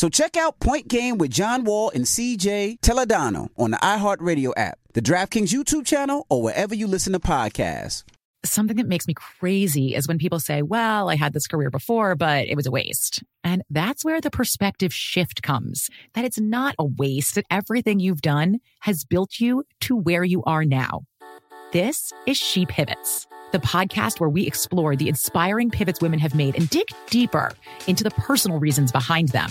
So check out Point Game with John Wall and CJ Toledano on the iHeartRadio app, the DraftKings YouTube channel, or wherever you listen to podcasts. Something that makes me crazy is when people say, well, I had this career before, but it was a waste. And that's where the perspective shift comes that it's not a waste, that everything you've done has built you to where you are now. This is She Pivots, the podcast where we explore the inspiring pivots women have made and dig deeper into the personal reasons behind them.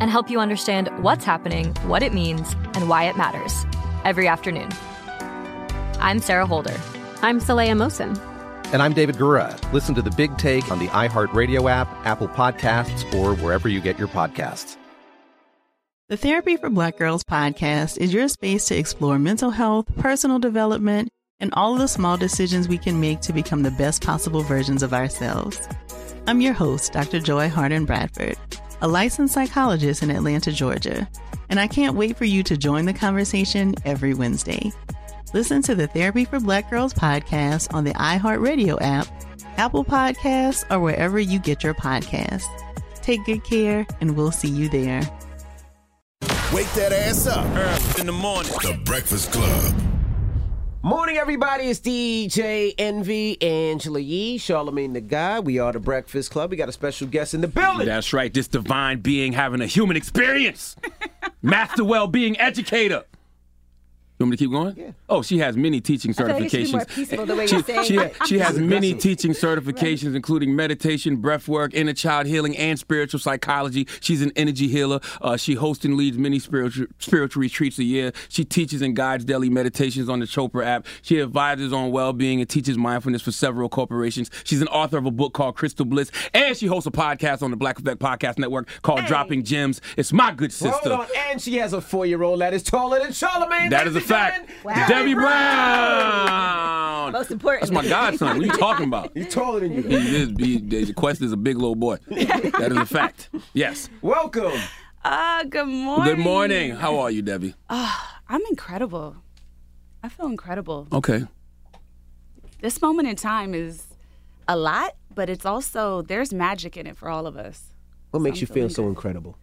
And help you understand what's happening, what it means, and why it matters every afternoon. I'm Sarah Holder. I'm Saleha Mohsin. And I'm David Gura. Listen to The Big Take on the iHeartRadio app, Apple Podcasts, or wherever you get your podcasts. The Therapy for Black Girls podcast is your space to explore mental health, personal development, and all of the small decisions we can make to become the best possible versions of ourselves. I'm your host, Dr. Joy Harden Bradford, a licensed psychologist in Atlanta, Georgia, and I can't wait for you to join the conversation every Wednesday. Listen to the Therapy for Black Girls podcast on the iHeartRadio app, Apple Podcasts, or wherever you get your podcasts. Take good care, and we'll see you there. Wake that ass up. Early in the morning. The Breakfast Club. Morning, everybody. It's DJ Envy, Angela Yee, Charlemagne tha God. We are the Breakfast Club. We got a special guest in the building. That's right. This divine being having a human experience. Master well-being educator. You want me to keep going? Yeah. Oh, she has many teaching I feel like it should be certifications. more peaceful the way she, she, she has many teaching certifications, including meditation, breath work, inner child healing, and spiritual psychology. She's an energy healer. Uh, she hosts and leads many spiritual spiritual retreats a year. She teaches and guides daily meditations on the Chopra app. She advises on well-being and teaches mindfulness for several corporations. She's an author of a book called Crystal Bliss, and she hosts a podcast on the Black Effect Podcast Network called Dropping Gems. It's my good sister. Hold on. And she has a four-year-old that is taller than Charlemagne. That is a ladies and fact. Wow. Devi Brown. Most important. That's my godson. What are you talking about? He's taller than you. He is. He, the Quest is a big little boy. That is a fact. Yes. Welcome. Uh, good morning. Good morning. How are you, Debbie? Ah, I'm incredible. I feel incredible. Okay. This moment in time is a lot, but it's also there's magic in it for all of us. What makes I'm you feel so good. incredible?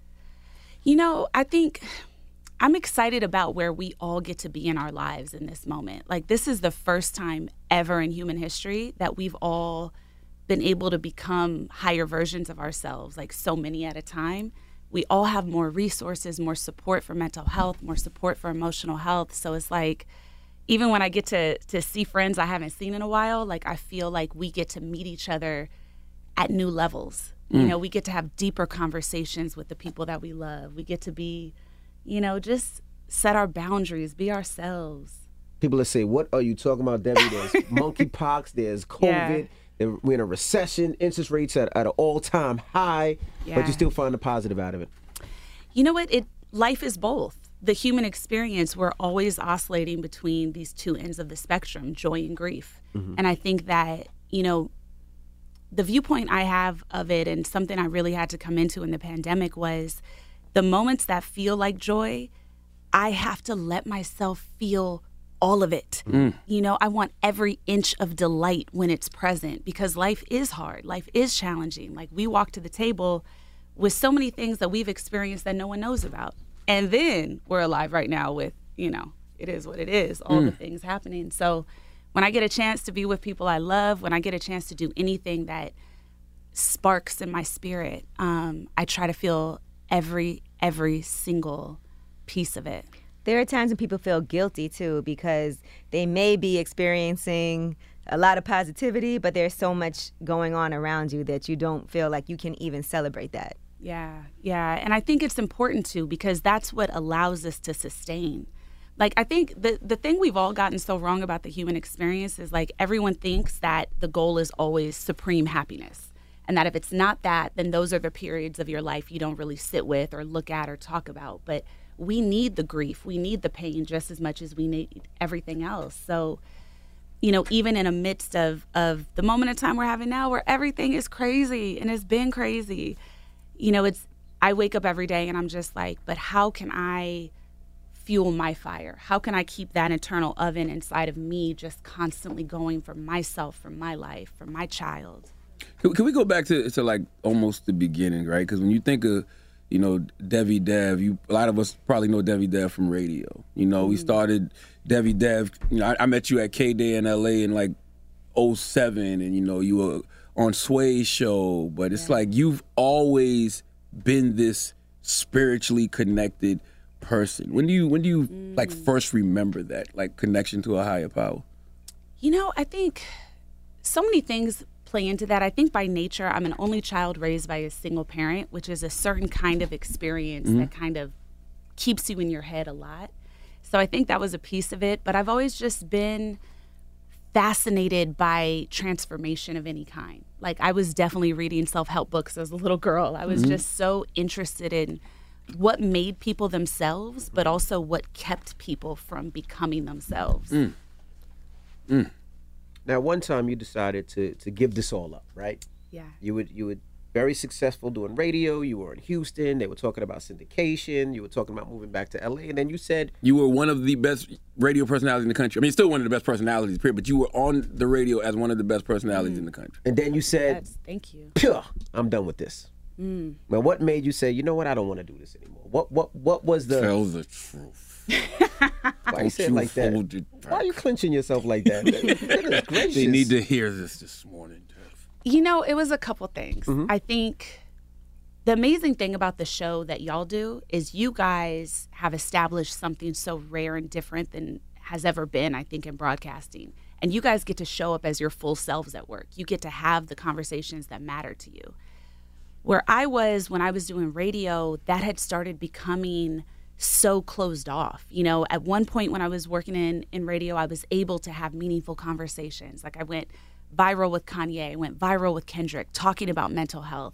You know, I think I'm excited about where we all get to be in our lives in this moment. Like, this is the first time ever in human history that we've all been able to become higher versions of ourselves, like so many at a time. We all have more resources, more support for mental health, more support for emotional health. So it's like, even when I get to to see friends I haven't seen in a while, like I feel like we get to meet each other at new levels. You mm. know, we get to have deeper conversations with the people that we love. We get to be, you know, just set our boundaries, be ourselves. People that say, "What are you talking about, Devi?" There's monkeypox. There's COVID. there- We're in a recession. Interest rates at, at an all-time high. But you still find the positive out of it. You know what? It life is both. The human experience, we're always oscillating between these two ends of the spectrum, joy and grief. Mm-hmm. And I think that, you know, the viewpoint I have of it and something I really had to come into in the pandemic was the moments that feel like joy, I have to let myself feel all of it. You know, I want every inch of delight when it's present because life is hard. Life is challenging. Like we walk to the table with so many things that we've experienced that no one knows about. And then we're alive right now with, you know, it is what it is, all the things happening. So when I get a chance to be with people I love, when I get a chance to do anything that sparks in my spirit, um, I try to feel every every single piece of it. There are times when people feel guilty too because they may be experiencing a lot of positivity, but there's so much going on around you that you don't feel like you can even celebrate that. Yeah, yeah. And I think it's important to because that's what allows us to sustain. Like I think the the thing we've all gotten so wrong about the human experience is like everyone thinks that the goal is always supreme happiness. And that if it's not that, then those are the periods of your life you don't really sit with or look at or talk about. But we need the grief, we need the pain just as much as we need everything else. So, you know, even in a midst of of the moment of time we're having now where everything is crazy and it's been crazy, you know, it's I wake up every day and I'm just like, but how can I fuel my fire? How can I keep that internal oven inside of me just constantly going for myself, for my life, for my child? Can, can we go back to to like almost the beginning, right? Because when you think of you know Devi Dev, you a lot of us probably know Devi Dev from radio. You know, we mm. started Devi Dev. You know, I, I met you at K Day in L.A. in like 07 and you know you were on Sway's show, but it's like you've always been this spiritually connected person. When do you when do you like mm. first remember that like connection to a higher power? You know, I think so many things play into that. I think by nature, I'm an only child raised by a single parent, which is a certain kind of experience mm-hmm. that kind of keeps you in your head a lot. So I think that was a piece of it. But I've always just been fascinated by transformation of any kind. Like I was definitely reading self-help books as a little girl. I was mm-hmm. just so interested in what made people themselves, but also what kept people from becoming themselves. Mm. Mm. Now, one time you decided to to give this all up, right? Yeah. You would you would very successful doing radio. You were in Houston. They were talking about syndication. You were talking about moving back to LA, and then you said, You were one of the best radio personalities in the country. I mean, you're still one of the best personalities, period. But you were on the radio as one of the best personalities in the country. and then you said, That's, thank you. "Phew, I'm done with this." Mm. Now, what made you say, you know what, I don't want to do this anymore? What what what was the? Tell the truth. Why you say you like that? hold Why are you clenching yourself like that? Goodness gracious. They need to hear this this morning. Dev. You know, it was a couple things. Mm-hmm. I think the amazing thing about the show that y'all do is you guys have established something so rare and different than has ever been, I think, in broadcasting. And you guys get to show up as your full selves at work. You get to have the conversations that matter to you. Where I was when I was doing radio, that had started becoming so closed off. You know, at one point when I was working in in radio, I was able to have meaningful conversations. Like I went viral with Kanye, went viral with Kendrick, talking about mental health.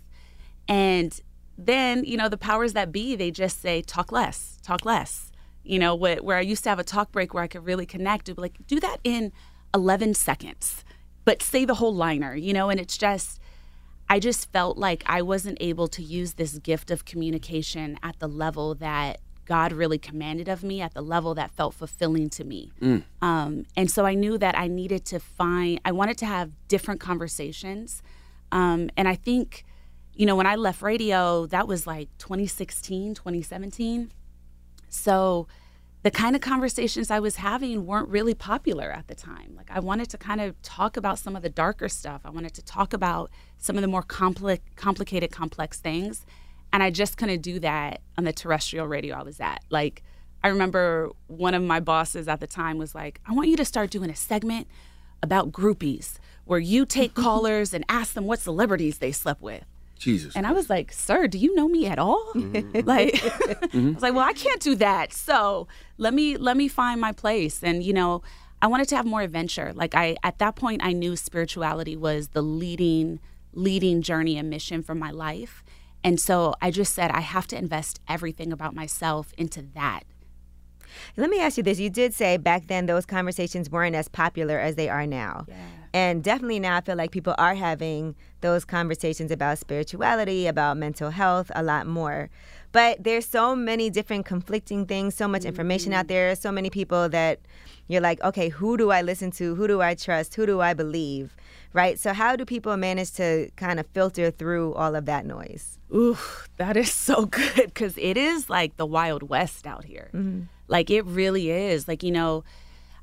And then, you know, the powers that be, they just say, talk less, talk less. You know, where, I used to have a talk break where I could really connect, be like, do that in 11 seconds, but say the whole liner, you know, and it's just, I just felt like I wasn't able to use this gift of communication at the level that God really commanded of me, at the level that felt fulfilling to me. Um, and so I knew that I needed to find, I wanted to have different conversations. Um, and I think, you know, when I left radio, that was like 2016, 2017. So the kind of conversations I was having weren't really popular at the time. Like I wanted to kind of talk about some of the darker stuff. I wanted to talk about some of the more compli- complicated, complex things. And I just couldn't do that on the terrestrial radio I was at. Like I remember one of my bosses at the time was like, I want you to start doing a segment about groupies where you take callers and ask them what celebrities they slept with. Jesus. And I was like, "Sir, do you know me at all?" Mm-hmm. like, mm-hmm. I was like, "Well, I can't do that. So let me let me find my place." And you know, I wanted to have more adventure. Like I at that point, I knew spirituality was the leading leading journey and mission for my life. And so I just said I have to invest everything about myself into that. Let me ask you this. You did say back then those conversations weren't as popular as they are now. And definitely now I feel like people are having those conversations about spirituality, about mental health a lot more. But there's so many different conflicting things, so much information out mm-hmm. there, so many people that you're like, okay, who do I listen to? Who do I trust? Who do I believe? Right? So how do people manage to kind of filter through all of that noise? Ooh, that is so good because it is like the Wild West out here. Mm-hmm. Like it really is. Like, you know,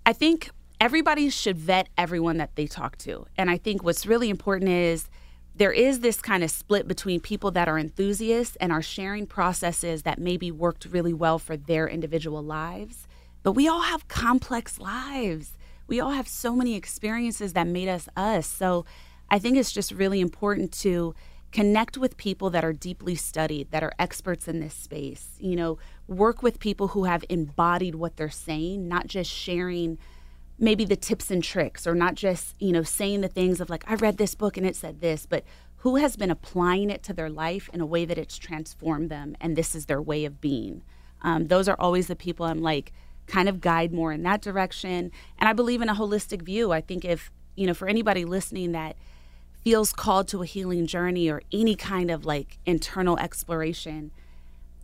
I think everybody should vet everyone that they talk to. And I think what's really important is there is this kind of split between people that are enthusiasts and are sharing processes that maybe worked really well for their individual lives. But we all have complex lives. We all have so many experiences that made us us. So I think it's just really important to connect with people that are deeply studied, that are experts in this space. You know, work with people who have embodied what they're saying, not just sharing maybe the tips and tricks or not just, you know, saying the things of like, I read this book and it said this, but who has been applying it to their life in a way that it's transformed them and this is their way of being. Um, those are always the people I'm like, kind of guide more in that direction. And I believe in a holistic view. I think if, you know, for anybody listening that feels called to a healing journey or any kind of like internal exploration,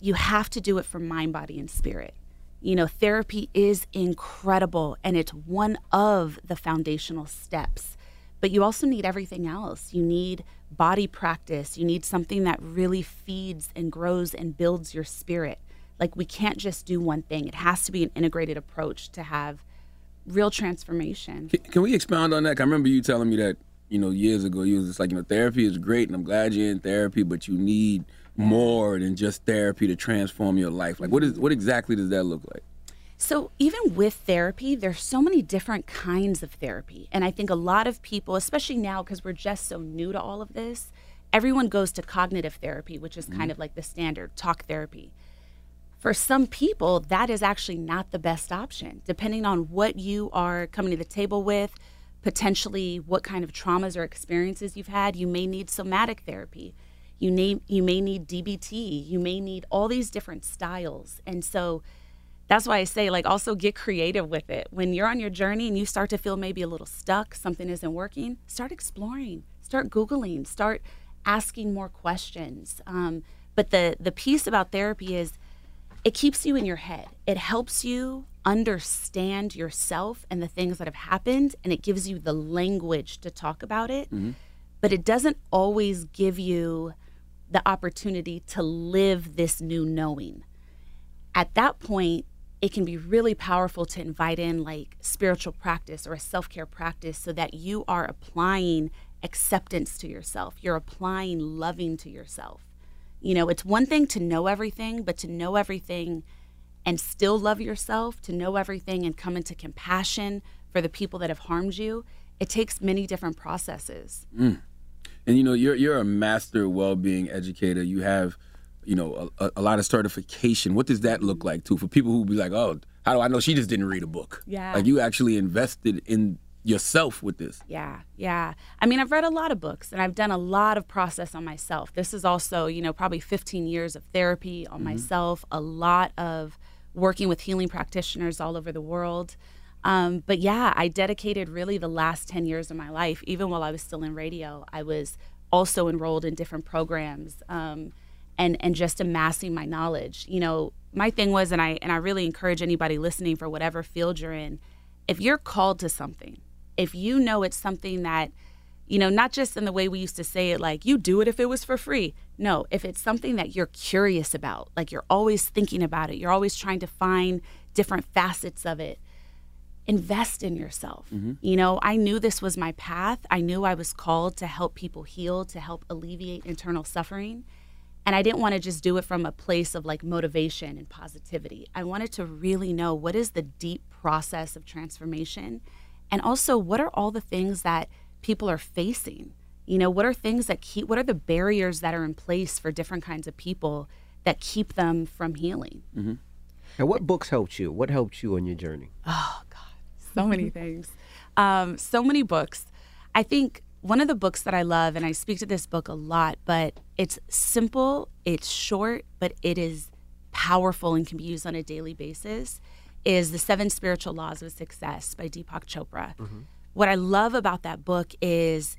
you have to do it for mind, body, and spirit. You know, therapy is incredible and it's one of the foundational steps. But you also need everything else. You need body practice. You need something that really feeds and grows and builds your spirit. Like, we can't just do one thing, it has to be an integrated approach to have real transformation. Can, can we expound on that? I remember you telling me that you know years ago. You was just like, you know, therapy is great, and I'm glad you're in therapy, but you need more than just therapy to transform your life. Like, what is what exactly does that look like? So, even with therapy, there's so many different kinds of therapy. And I think a lot of people, especially now because we're just so new to all of this, everyone goes to cognitive therapy, which is kind mm-hmm. of like the standard talk therapy. For some people, that is actually not the best option, depending on what you are coming to the table with, potentially what kind of traumas or experiences you've had. You may need somatic therapy. You, may, you may need DBT. You may need all these different styles. And so, that's why I say, like, also get creative with it. When you're on your journey and you start to feel maybe a little stuck, something isn't working, start exploring, start Googling, start asking more questions. Um, but the, the piece about therapy is it keeps you in your head, it helps you understand yourself and the things that have happened, and it gives you the language to talk about it. Mm-hmm. But it doesn't always give you the opportunity to live this new knowing. At that point, it can be really powerful to invite in like spiritual practice or a self care practice so that you are applying acceptance to yourself. You're applying loving to yourself. You know, it's one thing to know everything, but to know everything and still love yourself, to know everything and come into compassion for the people that have harmed you, it takes many different processes. Mm. And you know, you're you're a master well-being educator. You have, you know, a, a lot of certification. What does that look like too for people who be like, oh, how do I know she just didn't read a book? Yeah. Like you actually invested in yourself with this. Yeah, yeah. I mean, I've read a lot of books and I've done a lot of process on myself. This is also, you know, probably 15 years of therapy on myself, a lot of working with healing practitioners all over the world. Um, but yeah, I dedicated really the last 10 years of my life, even while I was still in radio, I was also enrolled in different programs um, and, and just amassing my knowledge. You know, my thing was, and I, and I really encourage anybody listening for whatever field you're in, if you're called to something, if you know it's something that, you know, not just in the way we used to say it, like you do it if it was for free. No, if it's something that you're curious about, like you're always thinking about it, you're always trying to find different facets of it, invest in yourself. Mm-hmm. You know, I knew this was my path. I knew I was called to help people heal, to help alleviate internal suffering. And I didn't want to just do it from a place of like motivation and positivity. I wanted to really know what is the deep process of transformation and also what are all the things that people are facing. You know, what are things that keep what are the barriers that are in place for different kinds of people that keep them from healing? Mm-hmm. And what books helped you? What helped you on your journey? Oh God, so many things. Um, so many books. I think one of the books that I love, and I speak to this book a lot, but it's simple, it's short, but it is powerful and can be used on a daily basis, is The Seven Spiritual Laws of Success by Deepak Chopra. Mm-hmm. what I love about that book is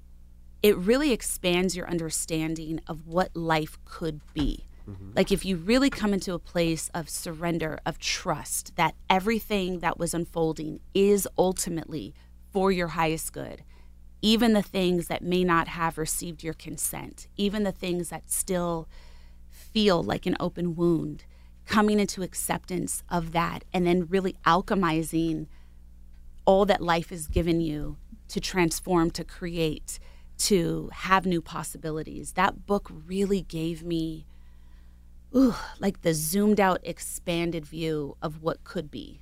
it really expands your understanding of what life could be. Mm-hmm. Like, if you really come into a place of surrender, of trust that everything that was unfolding is ultimately for your highest good, even the things that may not have received your consent, even the things that still feel like an open wound, coming into acceptance of that, and then really alchemizing all that life has given you to transform, to create, to have new possibilities. That book really gave me, ooh, like the zoomed out, expanded view of what could be.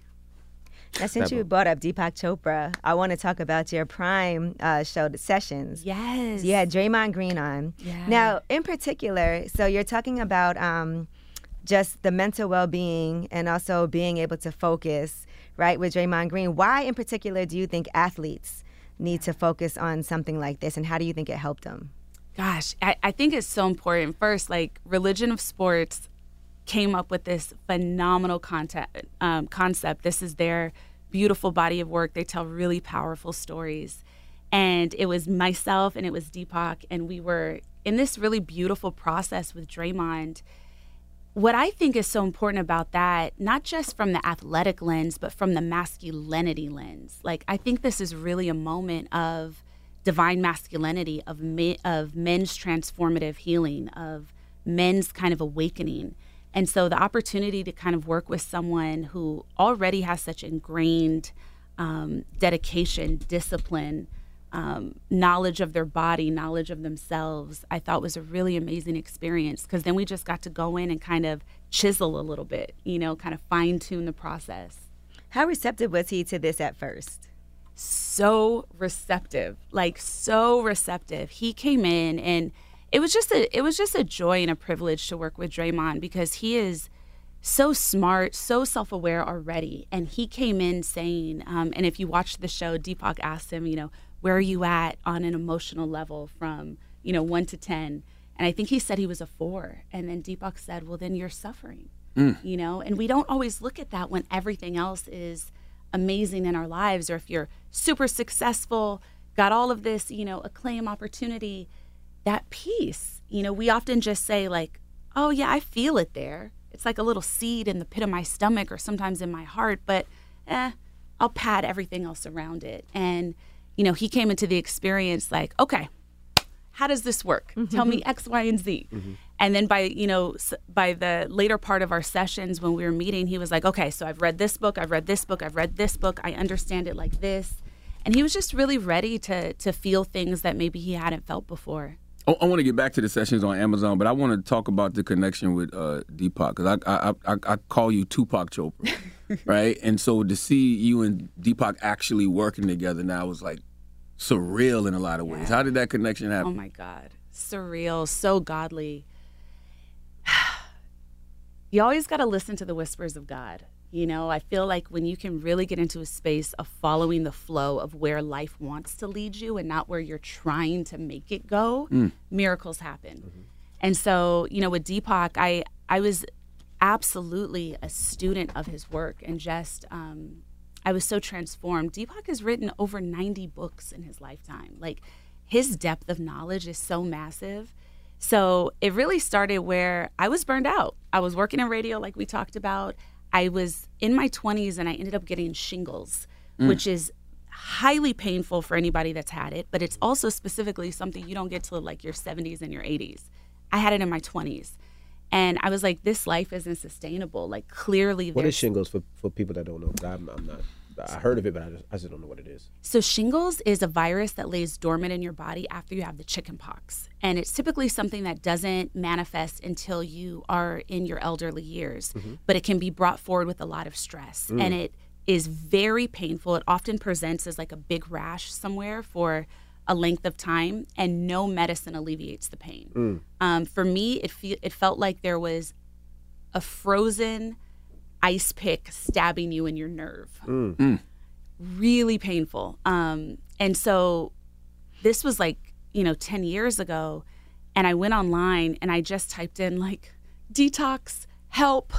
Now, since you brought up Deepak Chopra, I want to talk about your Prime uh, show, The Sessions. Yes. You had Draymond Green on. Yeah. Now, in particular, so you're talking about um, just the mental well being and also being able to focus, right, with Draymond Green. Why, in particular, do you think athletes need to focus on something like this, and how do you think it helped them? Gosh, I, I think it's so important. First, like Religion of Sports came up with this phenomenal concept. Um, concept. This is their beautiful body of work. They tell really powerful stories, and it was myself and it was Deepak, and we were in this really beautiful process with Draymond. What I think is so important about that, not just from the athletic lens, but from the masculinity lens. Like I think this is really a moment of divine masculinity of me, of men's transformative healing of men's kind of awakening and so the opportunity to kind of work with someone who already has such ingrained um, dedication discipline um, knowledge of their body knowledge of themselves i thought was a really amazing experience because then we just got to go in and kind of chisel a little bit you know kind of fine tune the process. How receptive was he to this at first? so receptive like so receptive. He came in and it was just a it was just a joy and a privilege to work with Draymond because he is so smart so self-aware already. And he came in saying um, and if you watched the show Deepak asked him you know where are you at on an emotional level from you know 1 to 10 and I think he said he was a 4 and then Deepak said well then you're suffering. You know? And we don't always look at that when everything else is amazing in our lives or if you're super successful got all of this you know acclaim opportunity. That peace you know we often just say like oh yeah i feel it there. It's like a little seed in the pit of my stomach or sometimes in my heart but eh i'll pad everything else around it. And you know he came into the experience like okay how does this work? Tell me x y and z. And then by you know by the later part of our sessions when we were meeting he was like okay so i've read this book i've read this book i've read this book i understand it like this. And he was just really ready to to feel things that maybe he hadn't felt before. I, I want to get back to the sessions on Amazon, but I want to talk about the connection with uh, Deepak because I, I, I I call you Tupac Chopra, right? And so to see you and Deepak actually working together now was like surreal in a lot of ways. How did that connection happen? oh my god. Surreal. So godly. You always got to listen to the whispers of god you know? I feel like when you can really get into a space of following the flow of where life wants to lead you and not where you're trying to make it go mm. miracles happen. Mm-hmm. And so you know with deepak i i was absolutely a student of his work and just um, I was so transformed. Deepak has written over 90 books in his lifetime. Like his depth of knowledge is so massive. So it really started where I was burned out. I was working in radio, like we talked about. I was in my 20s and I ended up getting shingles, which is highly painful for anybody that's had it, but it's also specifically something you don't get to like your 70s and your 80s. I had it in my 20s. And I was like, this life isn't sustainable. Like, clearly, what is shingles for, for people that don't know? I'm, I'm not. I heard of it, but I just, I just don't know what it is. So shingles is a virus that lays dormant in your body after you have the chicken pox. And it's typically something that doesn't manifest until you are in your elderly years, mm-hmm. but it can be brought forward with a lot of stress. And mm. it is very painful. It often presents as like a big rash somewhere for a length of time, and no medicine alleviates the pain. Mm. Um, for me, it, fe- it felt like there was a frozen ice pick stabbing you in your nerve mm. Mm. really painful. Um, and so this was like, you know, 10 years ago. And I went online and I just typed in like detox, help,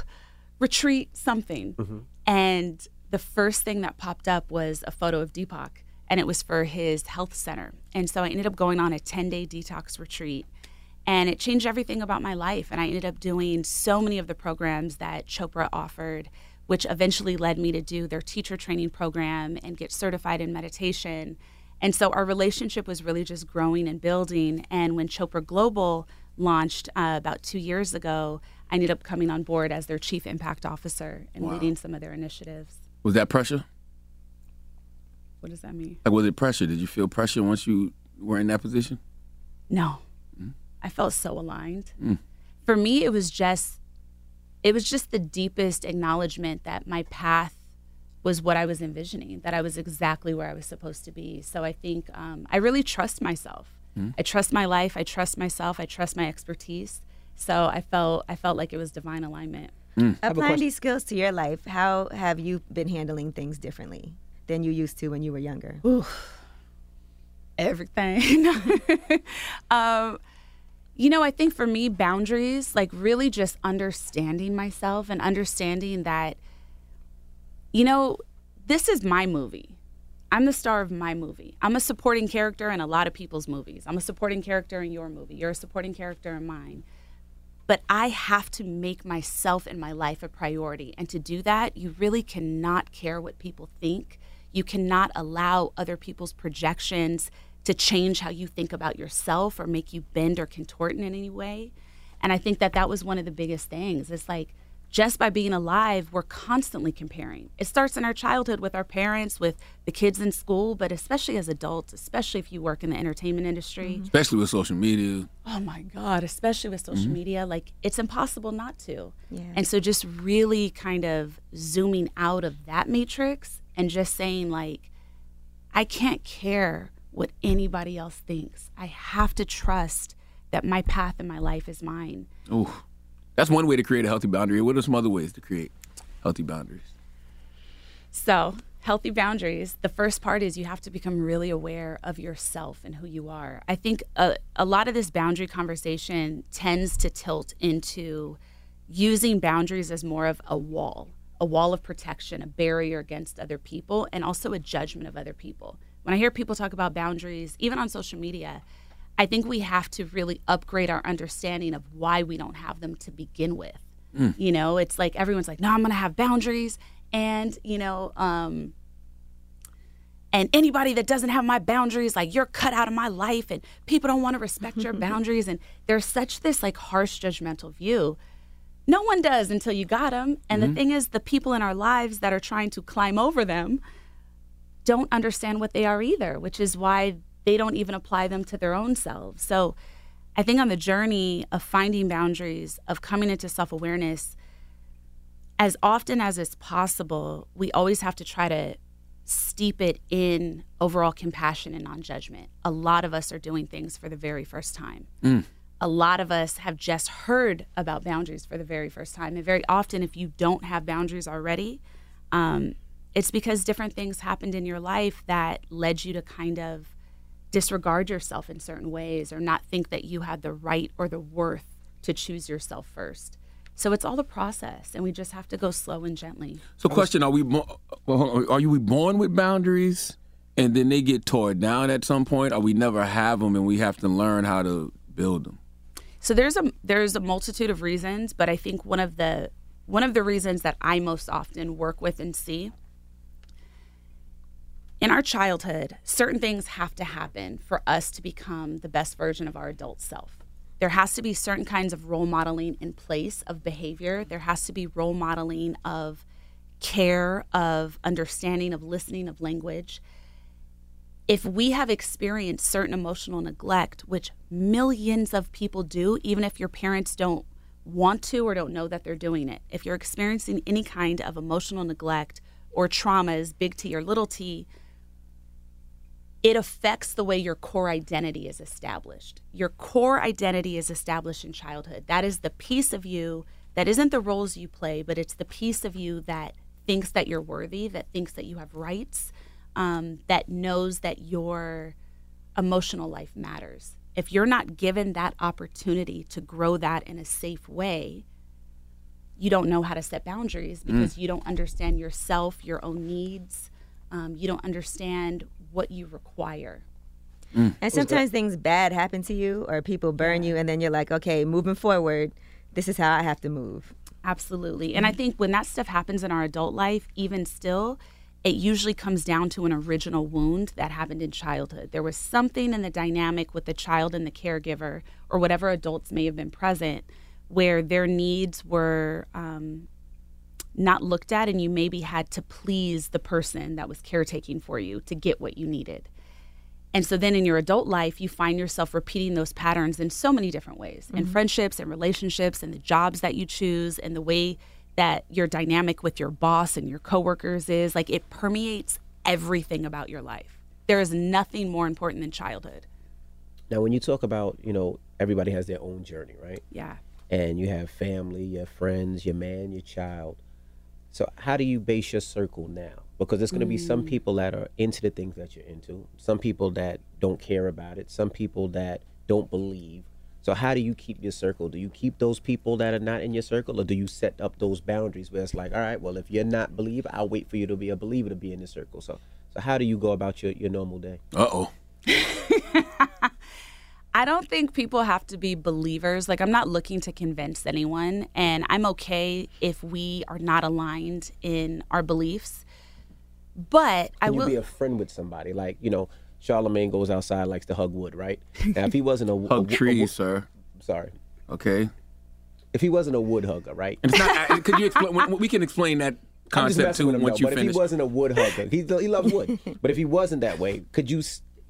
retreat, something. Mm-hmm. And the first thing that popped up was a photo of Deepak. And it was for his health center. And so I ended up going on a 10 day detox retreat. And it changed everything about my life. And I ended up doing so many of the programs that Chopra offered, which eventually led me to do their teacher training program and get certified in meditation. And so our relationship was really just growing and building. And when Chopra Global launched uh, about two years ago, I ended up coming on board as their chief impact officer and Wow. leading some of their initiatives. Was that pressure? What does that mean? Like, was it pressure? Did you feel pressure once you were in that position? No. I felt so aligned. Mm. For me, it was just it was just the deepest acknowledgement that my path was what I was envisioning, that I was exactly where I was supposed to be. So I think um, I really trust myself. Mm. I trust my life. I trust myself. I trust my expertise. So I felt I felt like it was divine alignment. Applying these skills to your life, how have you been handling things differently than you used to when you were younger? everything. um, you know, I think for me, boundaries, like really just understanding myself and understanding that, you know, this is my movie. I'm the star of my movie. I'm a supporting character in a lot of people's movies. I'm a supporting character in your movie. You're a supporting character in mine. But I have to make myself and my life a priority. And to do that, you really cannot care what people think. You cannot allow other people's projections to change how you think about yourself or make you bend or contort in any way. And I think that that was one of the biggest things. It's like just by being alive, we're constantly comparing. It starts in our childhood with our parents, with the kids in school, but especially as adults, especially if you work in the entertainment industry. Especially with social media. Oh my God, especially with social Mhm. media, like it's impossible not to. Yeah. And so just really kind of zooming out of that matrix and just saying, like, I can't care what anybody else thinks. I have to trust that my path in my life is mine. Ooh, that's one way to create a healthy boundary. What are some other ways to create healthy boundaries? So, healthy boundaries, the first part is you have to become really aware of yourself and who you are. I think a, a lot of this boundary conversation tends to tilt into using boundaries as more of a wall, a wall of protection, a barrier against other people, and also a judgment of other people. When I hear people talk about boundaries, even on social media, I think we have to really upgrade our understanding of why we don't have them to begin with. Mm. You know, it's like everyone's like, no, I'm going to have boundaries. And, you know, um, and anybody that doesn't have my boundaries, like you're cut out of my life, and people don't want to respect your boundaries. And there's such this like harsh, judgmental view. No one does until you got them. And Mhm. the thing is, the people in our lives that are trying to climb over them don't understand what they are either, which is why they don't even apply them to their own selves. So I think on the journey of finding boundaries, of coming into self awareness, as often as is possible, we always have to try to steep it in overall compassion and non judgment. A lot of us are doing things for the very first time. Mm. A lot of us have just heard about boundaries for the very first time. And very often, if you don't have boundaries already, um, it's because different things happened in your life that led you to kind of disregard yourself in certain ways or not think that you had the right or the worth to choose yourself first. So it's all the process, and we just have to go slow and gently. So, question: Are we are you we born with boundaries, and then they get torn down at some point, or we never have them, and we have to learn how to build them? So there's a there's a multitude of reasons, but I think one of the one of the reasons that I most often work with and see in our childhood, certain things have to happen for us to become the best version of our adult self. There has to be certain kinds of role modeling in place of behavior. There has to be role modeling of care, of understanding, of listening, of language if we have experienced certain emotional neglect, which millions of people do, even if your parents don't want to or don't know that they're doing it, if you're experiencing any kind of emotional neglect or traumas, big T or little t, it affects the way your core identity is established. Your core identity is established in childhood. That is the piece of you that isn't the roles you play, but it's the piece of you that thinks that you're worthy, that thinks that you have rights, um, that knows that your emotional life matters. If you're not given that opportunity to grow that in a safe way, you don't know how to set boundaries because Mm. you don't understand yourself, your own needs. Um, you don't understand what you require. And sometimes things bad happen to you or people burn you and then you're like, okay, moving forward, this is how I have to move. Absolutely. And I think when that stuff happens in our adult life, even still, it usually comes down to an original wound that happened in childhood. There was something in the dynamic with the child and the caregiver, or whatever adults may have been present, where their needs were um, not looked at, and you maybe had to please the person that was caretaking for you to get what you needed. And so then in your adult life, you find yourself repeating those patterns in so many different ways in friendships and relationships and the jobs that you choose and the way that your dynamic with your boss and your coworkers is. Like it permeates everything about your life. There is nothing more important than childhood. Now, when you talk about, you know, everybody has their own journey, right? Yeah. And you have family, your friends, your man, your child. So, how do you base your circle now? Because there's going to be some mm. people that are into the things that you're into, some people that don't care about it, some people that don't believe. So, how do you keep your circle? Do you keep those people that are not in your circle, or do you set up those boundaries where it's like, all right, well, if you're not believer, I'll wait for you to be a believer to be in the circle. So, so how do you go about your, your normal day? Uh oh. I don't think people have to be believers. Like, I'm not looking to convince anyone, and I'm okay if we are not aligned in our beliefs. But I Can you will. be a friend with somebody? Like, you know, Charlemagne goes outside, likes to hug wood, right? Now, if he wasn't a, a, Hug wo- a trees, wo- sir. sorry, Okay. if he wasn't a wood hugger, right? And it's not. could you explain? We can explain that concept messing too with him, once though, you but finish. if he wasn't a wood hugger, he he loves wood. but if he wasn't that way, could you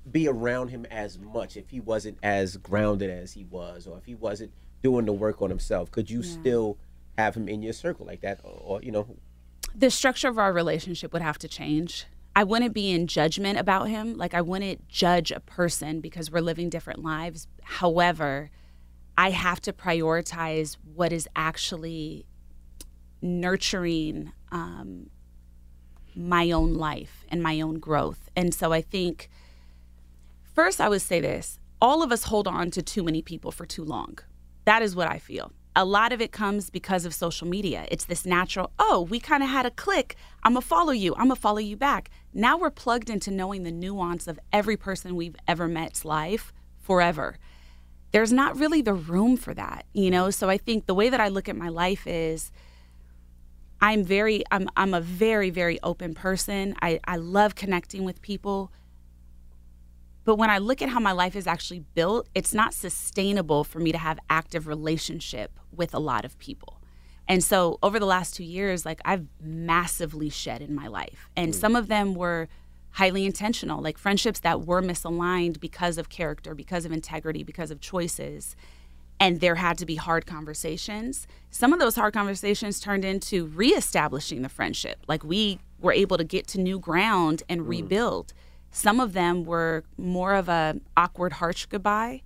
be around him as much if he wasn't as grounded as he was, or if he wasn't doing the work on himself? Could you still have him in your circle like that, or, or you know? the structure of our relationship would have to change. I wouldn't be in judgment about him. Like, I wouldn't judge a person because we're living different lives. However, I have to prioritize what is actually nurturing um, my own life and my own growth. And so I think, first, I would say this all of us hold on to too many people for too long. That is what I feel. A lot of it comes because of social media. It's this natural, oh, we kind of had a click. I'm going to follow you. I'm going to follow you back. Now we're plugged into knowing the nuance of every person we've ever met's life forever. There's not really the room for that, you know? So I think the way that I look at my life is I'm very I'm I'm a very very open person. I I love connecting with people. But when I look at how my life is actually built, it's not sustainable for me to have active relationship with a lot of people. And so over the last 2 years like I've massively shed in my life. And mm. some of them were highly intentional, like friendships that were misaligned because of character, because of integrity, because of choices and there had to be hard conversations. Some of those hard conversations turned into reestablishing the friendship. Like we were able to get to new ground and mm. rebuild. Some of them were more of a awkward harsh goodbye,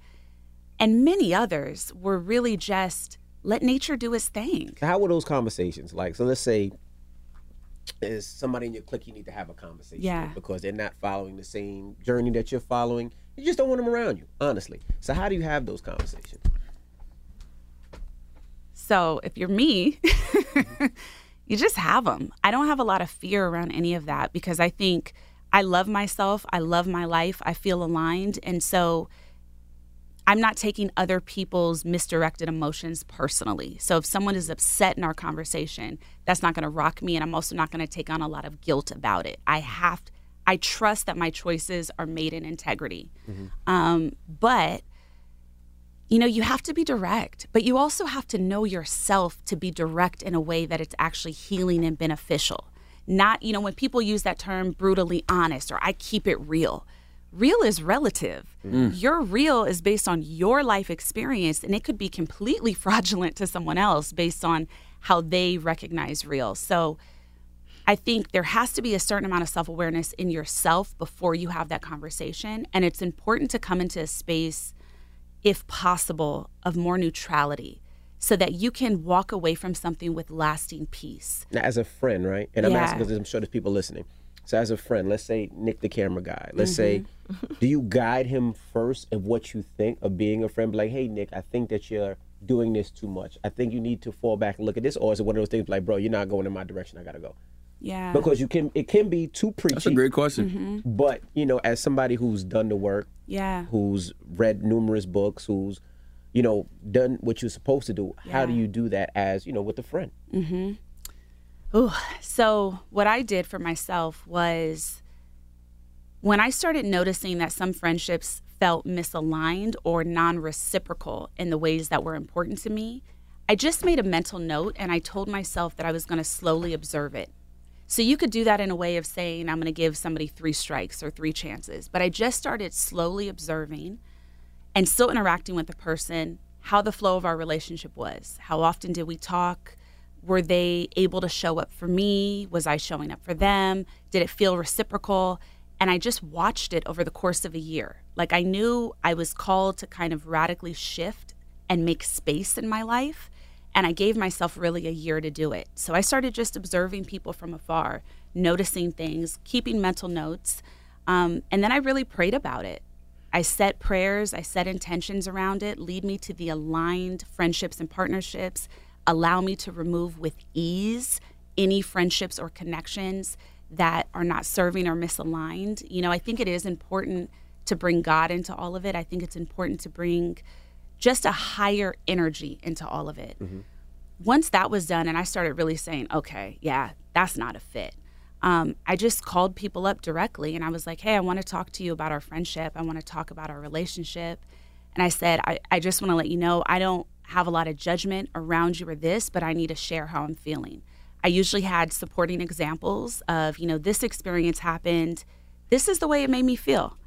and many others were really just let nature do its thing. How were those conversations like? So let's say is somebody in your clique you need to have a conversation Yeah. with because they're not following the same journey that you're following. You just don't want them around you, honestly. So how do you have those conversations? So if you're me, you just have them. I don't have a lot of fear around any of that because I think I love myself. I love my life. I feel aligned. And so I'm not taking other people's misdirected emotions personally. So if someone is upset in our conversation, that's not going to rock me. And I'm also not going to take on a lot of guilt about it. I have, I trust that my choices are made in integrity. Um, but you know, you have to be direct, but you also have to know yourself to be direct in a way that it's actually healing and beneficial. Not, you know, when people use that term brutally honest or I keep it real, real is relative. Mm. Your real is based on your life experience, and it could be completely fraudulent to someone else based on how they recognize real. So, I think there has to be a certain amount of self awareness in yourself before you have that conversation. And it's important to come into a space, if possible, of more neutrality so that you can walk away from something with lasting peace. Now, as a friend, right? And I'm asking because I'm sure there's people listening. So, as a friend, let's say Nick, the camera guy. Let's say, do you guide him first of what you think of being a friend? Be like, hey, Nick, I think that you're doing this too much. I think you need to fall back and look at this. Or is it one of those things like, bro, you're not going in my direction. I gotta go. Yeah. Because you can it can be too preachy. That's a great question. Mm-hmm. But you know, as somebody who's done the work, Yeah. who's read numerous books, who's you know done what you're supposed to do, how do you do that as you know with a friend? Mm-hmm. Ooh, so what I did for myself was when I started noticing that some friendships felt misaligned or non-reciprocal in the ways that were important to me, I just made a mental note and I told myself that I was going to slowly observe it. So you could do that in a way of saying I'm going to give somebody 3 strikes or 3 chances, but I just started slowly observing and still interacting with the person how the flow of our relationship was. How often did we talk? Were they able to show up for me? Was I showing up for them? Did it feel reciprocal? And I just watched it over the course of a year. Like I knew I was called to kind of radically shift and make space in my life. And I gave myself really a year to do it. So I started just observing people from afar, noticing things, keeping mental notes. Um, and then I really prayed about it. I set prayers, I set intentions around it, lead me to the aligned friendships and partnerships, allow me to remove with ease any friendships or connections that are not serving or misaligned. You know, I think it is important to bring God into all of it. I think it's important to bring just a higher energy into all of it. Once that was done, and I started really saying, okay, yeah, that's not a fit. Um, I just called people up directly and I was like, hey, I want to talk to you about our friendship. I want to talk about our relationship. And I said, I, I just want to let you know I don't have a lot of judgment around you or this, but I need to share how I'm feeling. I usually had supporting examples of, you know, this experience happened. This is the way it made me feel.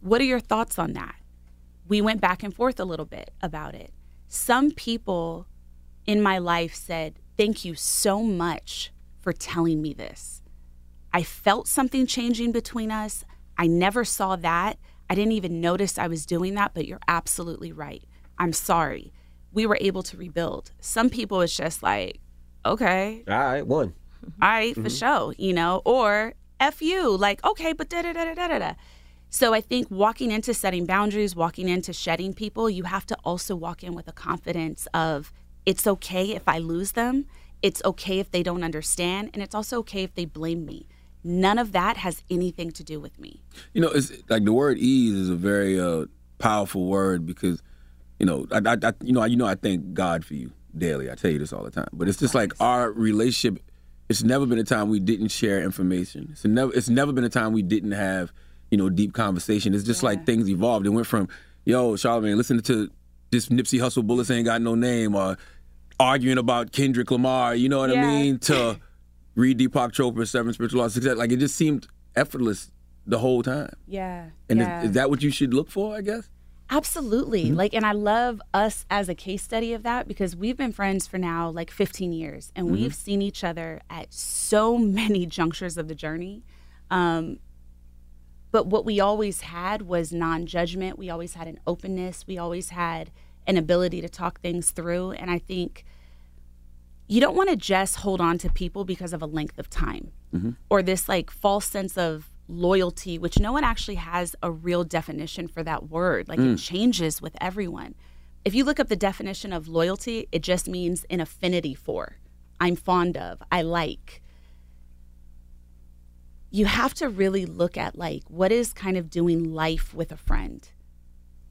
What are your thoughts on that? We went back and forth a little bit about it. Some people in my life said, Thank you so much for telling me this. I felt something changing between us. I never saw that. I didn't even notice I was doing that, but you're absolutely right. I'm sorry. We were able to rebuild. Some people, it's just like, okay, All right, one. all right, for Mhm. sure, you know, or F you, like, okay, but da da da da da da da. So I think walking into setting boundaries, walking into shedding people, you have to also walk in with a confidence of it's okay if I lose them. It's okay if they don't understand. And it's also okay if they blame me. None of that has anything to do with me. You know, it's like the word ease is a very uh, powerful word because, you know, I, I, I you know, I, you know, I thank God for you daily. I tell you this all the time, but it's just like our relationship. It's never been a time we didn't share information. It's never, it's never been a time we didn't have, you know, deep conversation. It's just like things evolved. It went from, yo, Charlemagne, listen to this Nipsey Hussle Bullets ain't got no name, or arguing about Kendrick Lamar. You know what Yeah. I mean? To read Deepak Chopra, Seven Spiritual Laws Success. Like it just seemed effortless the whole time. Yeah. And yeah. is, is that what you should look for? I guess. Absolutely. Like, and I love us as a case study of that because we've been friends for now like 15 years and Mhm. we've seen each other at so many junctures of the journey. Um, but what we always had was non judgment. We always had an openness. We always had an ability to talk things through. And I think you don't want to just hold on to people because of a length of time or this like false sense of loyalty, which no one actually has a real definition for that word. Like it Mm. changes with everyone. If you look up the definition of loyalty, it just means an affinity for, I'm fond of, I like. You have to really look at like what is kind of doing life with a friend.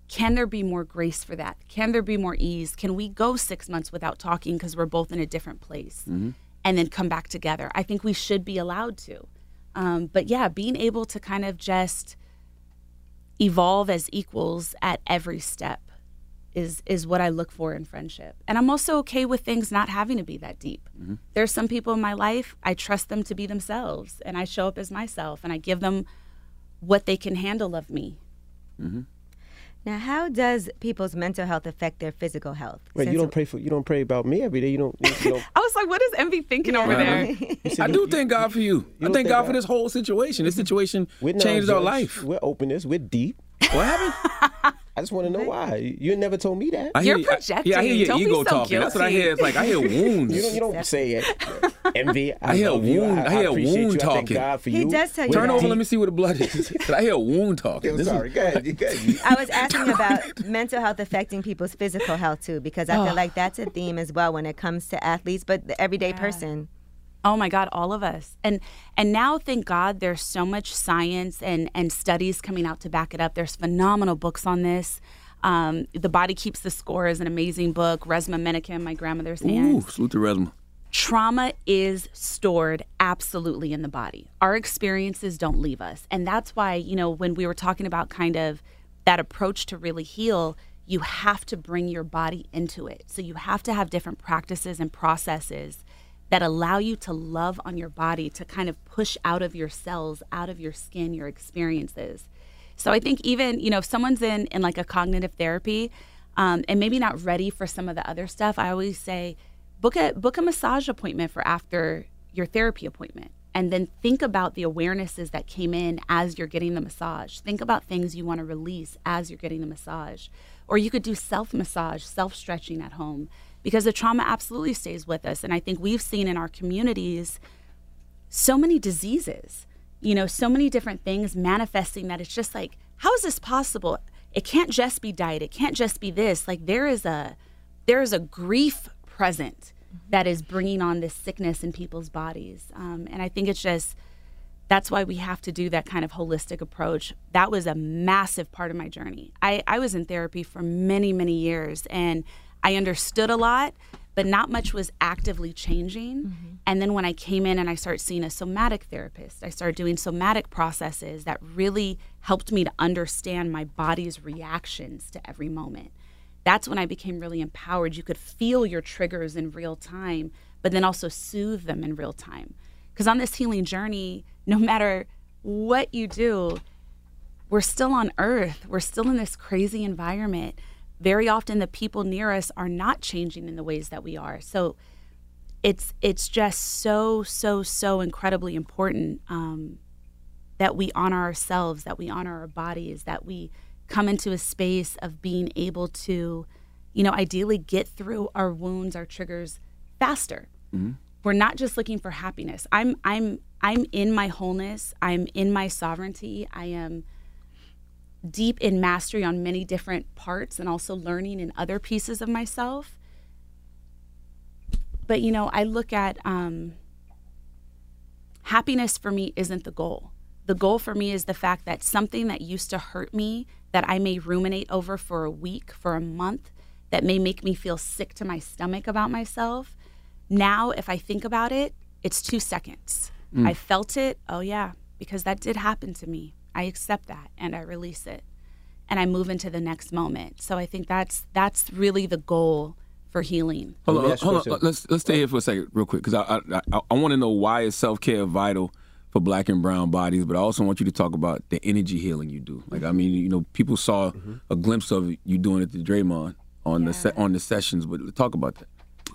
Can there be more grace for that? Can there be more ease? Can we go six months without talking because we're both in a different place? and then come back together. I think we should be allowed to. Um, but yeah, being able to kind of just evolve as equals at every step is is what I look for in friendship. And I'm also okay with things not having to be that deep. There's some people in my life I trust them to be themselves, and I show up as myself, and I give them what they can handle of me. Now, how does people's mental health affect their physical health? Wait, you don't pray for you don't pray about me every day. You don't. You, you don't I was like, what is Envy thinking over there? I do thank God for you. I thank thank God God? for this whole situation. This situation we're changed our life. We're openness. We're deep. What happened? I just want to know why. You never told me that. I hear you- I- yeah, I hear your ego talking. That's what I hear. It's like I hear wounds. You don't, you don't say it. Envy. I, I hear love you. wound. I, I, hear wound you. I thank talking. God for He you. does tell you Turn that. over. Let me see where the blood is. I hear wound talking. I'm This is- Go ahead. Go ahead. I was asking about mental health affecting people's physical health too, because I feel ah. like that's a theme as well when it comes to athletes, but the everyday person. Oh my God, all of us. And and now thank God there's so much science and and studies coming out to back it up. There's phenomenal books on this. Um, the Body Keeps the Score is an amazing book. Resmaa Menakem, my grandmother's hands. Ooh, salute to Resmaa. Trauma is stored absolutely in the body. Our experiences don't leave us. And that's why, you know, when we were talking about kind of that approach to really heal, you have to bring your body into it. So you have to have different practices and processes that allow you to love on your body to kind of push out of your cells, out of your skin, your experiences. So I think even, you know, if someone's in in like a cognitive therapy um, and maybe not ready for some of the other stuff, I always say book a book a massage appointment for after your therapy appointment and then think about the awarenesses that came in as you're getting the massage. Think about things you want to release as you're getting the massage. Or you could do self massage, self stretching at home because the trauma absolutely stays with us. And I think we've seen in our communities so many diseases, you know, so many different things manifesting that it's just like, how is this possible? It can't just be diet. It can't just be this. Like there is a there is a grief present that is bringing on this sickness in people's bodies. Um, and I think it's just that's why we have to do that kind of holistic approach. That was a massive part of my journey. I, I was in therapy for many, many years and I understood a lot, but not much was actively changing. Mm-hmm. And then when I came in and I started seeing a somatic therapist, I started doing somatic processes that really helped me to understand my body's reactions to every moment. That's when I became really empowered. You could feel your triggers in real time, but then also soothe them in real time. Because on this healing journey, no matter what you do, we're still on earth. We're still in this crazy environment very often the people near us are not changing in the ways that we are. So it's it's just so so so incredibly important um, that we honor ourselves, that we honor our bodies, that we come into a space of being able to, you know, ideally get through our wounds, our triggers faster. Mm-hmm. We're not just looking for happiness. I'm I'm I'm in my wholeness. I'm in my sovereignty. I am deep in mastery on many different parts and also learning in other pieces of myself. But, you know, I look at um, happiness for me isn't the goal. The goal for me is the fact that something that used to hurt me, that I may ruminate over for a week, for a month, that may make me feel sick to my stomach about myself. Now, if I think about it, it's two seconds. Mm. I felt it. Oh, yeah, because that did happen to me. I accept that and I release it and I move into the next moment. So I think that's that's really the goal for healing. Hold on, hold on. Let's let's stay here for a second, real quick, because I I, I, I want to know why is self care vital for black and brown bodies, but I also want you to talk about the energy healing you do. Like I mean, you know, people saw mm-hmm. a glimpse of you doing it to Draymond on yeah. the se- on the sessions, but talk about that.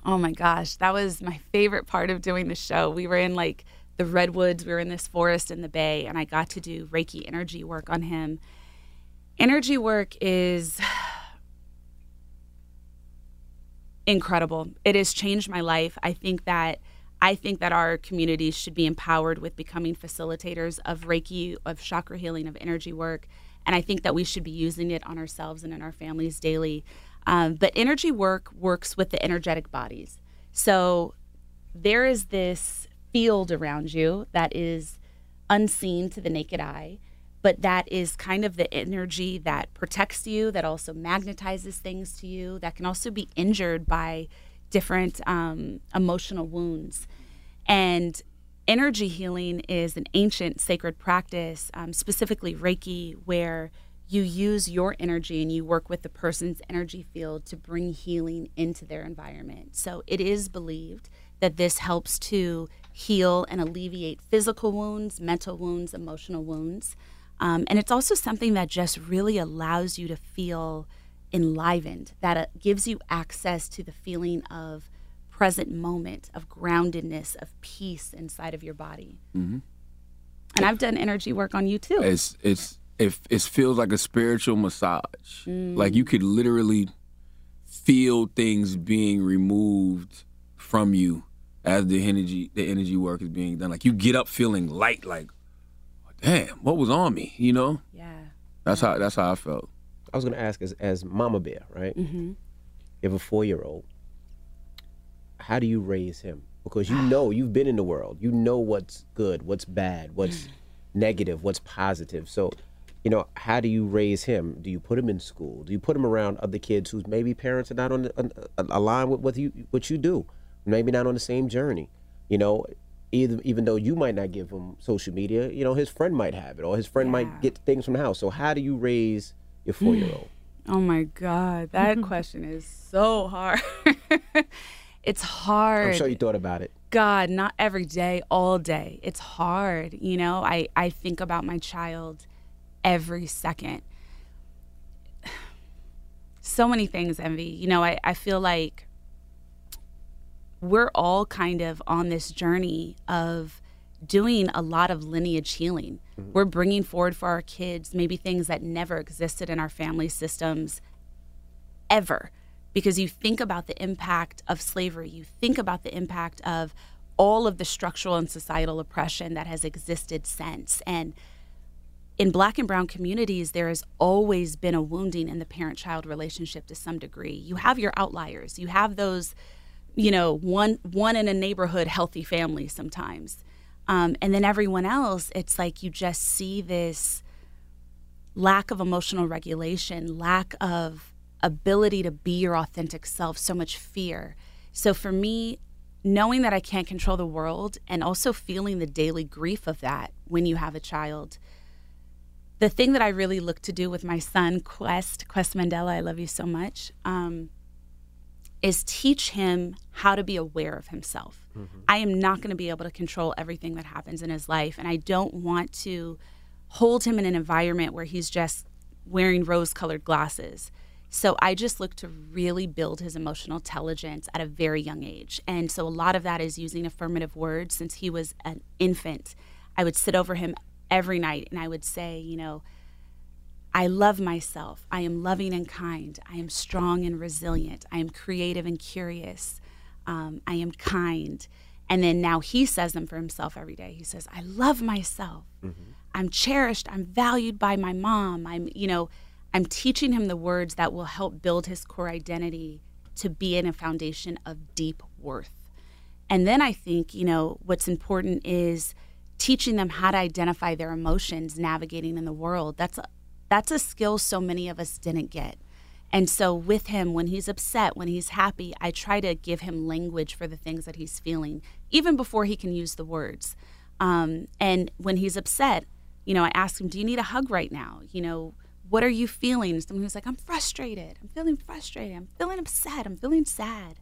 Oh my gosh, that was my favorite part of doing the show. We were in like the redwoods. We were in this forest in the bay, and I got to do Reiki energy work on him. Energy work is incredible. It has changed my life. I think that I think that our communities should be empowered with becoming facilitators of Reiki, of chakra healing, of energy work, and I think that we should be using it on ourselves and in our families daily. Um, but energy work works with the energetic bodies. So there is this field around you that is unseen to the naked eye, but that is kind of the energy that protects you, that also magnetizes things to you, that can also be injured by different um, emotional wounds. And energy healing is an ancient sacred practice, um, specifically Reiki, where you use your energy and you work with the person's energy field to bring healing into their environment. So it is believed that this helps to heal and alleviate physical wounds, mental wounds, emotional wounds. Um, and it's also something that just really allows you to feel enlivened, that it gives you access to the feeling of present moment, of groundedness, of peace inside of your body. Mm-hmm. And I've done energy work on you too. It's it's it, it feels like a spiritual massage. Mm. Like you could literally feel things being removed from you as the energy the energy work is being done. Like you get up feeling light, like, damn, what was on me? You know? Yeah. That's how that's how I felt. I was gonna ask as as Mama Bear, right? Mm-hmm. You have a four year old. How do you raise him? because you know you've been in the world. You know what's good, what's bad, what's negative, what's positive. So, you know, how do you raise him? Do you put him in school? Do you put him around other kids whose maybe parents are not on, the, on aligned with what you what you do? Maybe not on the same journey. You know, either, even though you might not give him social media, you know, his friend might have it, or his friend might get things from the house. So, how do you raise your four year old? Oh my God, that question is so hard. it's hard. I'm sure you thought about it. God, not every day, all day. It's hard. You know, I, I think about my child every second. So many things, Envy. You know, I, I feel like we're all kind of on this journey of doing a lot of lineage healing. Mm-hmm. We're bringing forward for our kids maybe things that never existed in our family systems ever. Because you think about the impact of slavery, you think about the impact of all of the structural and societal oppression that has existed since. And in black and brown communities, there has always been a wounding in the parent child relationship to some degree. You have your outliers, you have those, you know, one, one in a neighborhood healthy family sometimes. Um, and then everyone else, it's like you just see this lack of emotional regulation, lack of ability to be your authentic self, so much fear. So for me, knowing that I can't control the world and also feeling the daily grief of that when you have a child. The thing that I really look to do with my son, Quest, Quest Mandela, I love you so much, um, is teach him how to be aware of himself. Mm-hmm. I am not going to be able to control everything that happens in his life, and I don't want to hold him in an environment where he's just wearing rose colored glasses. So I just look to really build his emotional intelligence at a very young age. And so a lot of that is using affirmative words since he was an infant. I would sit over him every night and I would say, you know, I love myself. I am loving and kind. I am strong and resilient. I am creative and curious. Um, I am kind. And then now he says them for himself every day. He says, I love myself. Mm-hmm. I'm cherished. I'm valued by my mom. I'm, you know, I'm teaching him the words that will help build his core identity to be in a foundation of deep worth. And then I think, you know, what's important is teaching them how to identify their emotions navigating in the world. That's that's a skill so many of us didn't get. And so, with him, when he's upset, when he's happy, I try to give him language for the things that he's feeling, even before he can use the words. Um, and when he's upset, you know, I ask him, Do you need a hug right now? You know, what are you feeling? Someone who's like, I'm frustrated. I'm feeling frustrated. I'm feeling upset. I'm feeling sad.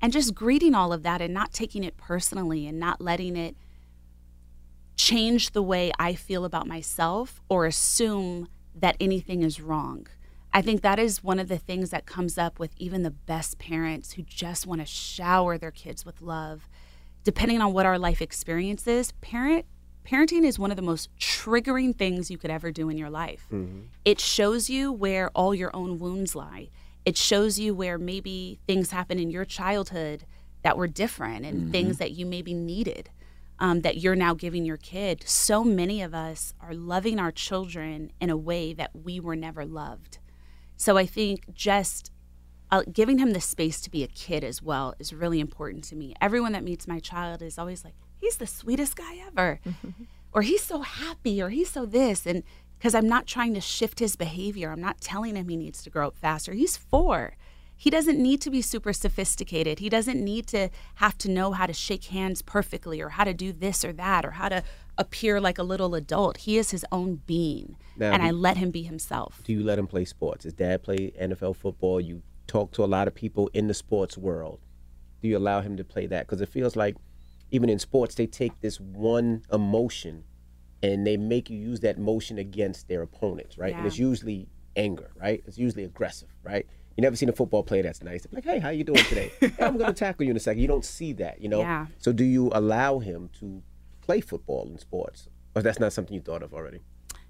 And just greeting all of that and not taking it personally and not letting it change the way I feel about myself or assume that anything is wrong. I think that is one of the things that comes up with even the best parents who just want to shower their kids with love. Depending on what our life experience is, parent parenting is one of the most triggering things you could ever do in your life. Mm-hmm. It shows you where all your own wounds lie. It shows you where maybe things happened in your childhood that were different and mm-hmm. things that you maybe needed um, that you're now giving your kid. So many of us are loving our children in a way that we were never loved. So I think just uh, giving him the space to be a kid as well is really important to me. Everyone that meets my child is always like, he's the sweetest guy ever, or he's so happy, or he's so this. And because I'm not trying to shift his behavior, I'm not telling him he needs to grow up faster. He's four he doesn't need to be super sophisticated. He doesn't need to have to know how to shake hands perfectly or how to do this or that or how to appear like a little adult. He is his own being. Now, and I let him be himself. Do you let him play sports? His dad play NFL football. You talk to a lot of people in the sports world. Do you allow him to play that? Because it feels like even in sports, they take this one emotion and they make you use that emotion against their opponents, right? Yeah. And it's usually anger, right? It's usually aggressive, right? You never seen a football player that's nice. Like, hey, how you doing today? hey, I'm going to tackle you in a second. You don't see that, you know. Yeah. So do you allow him to play football in sports, or that's not something you thought of already?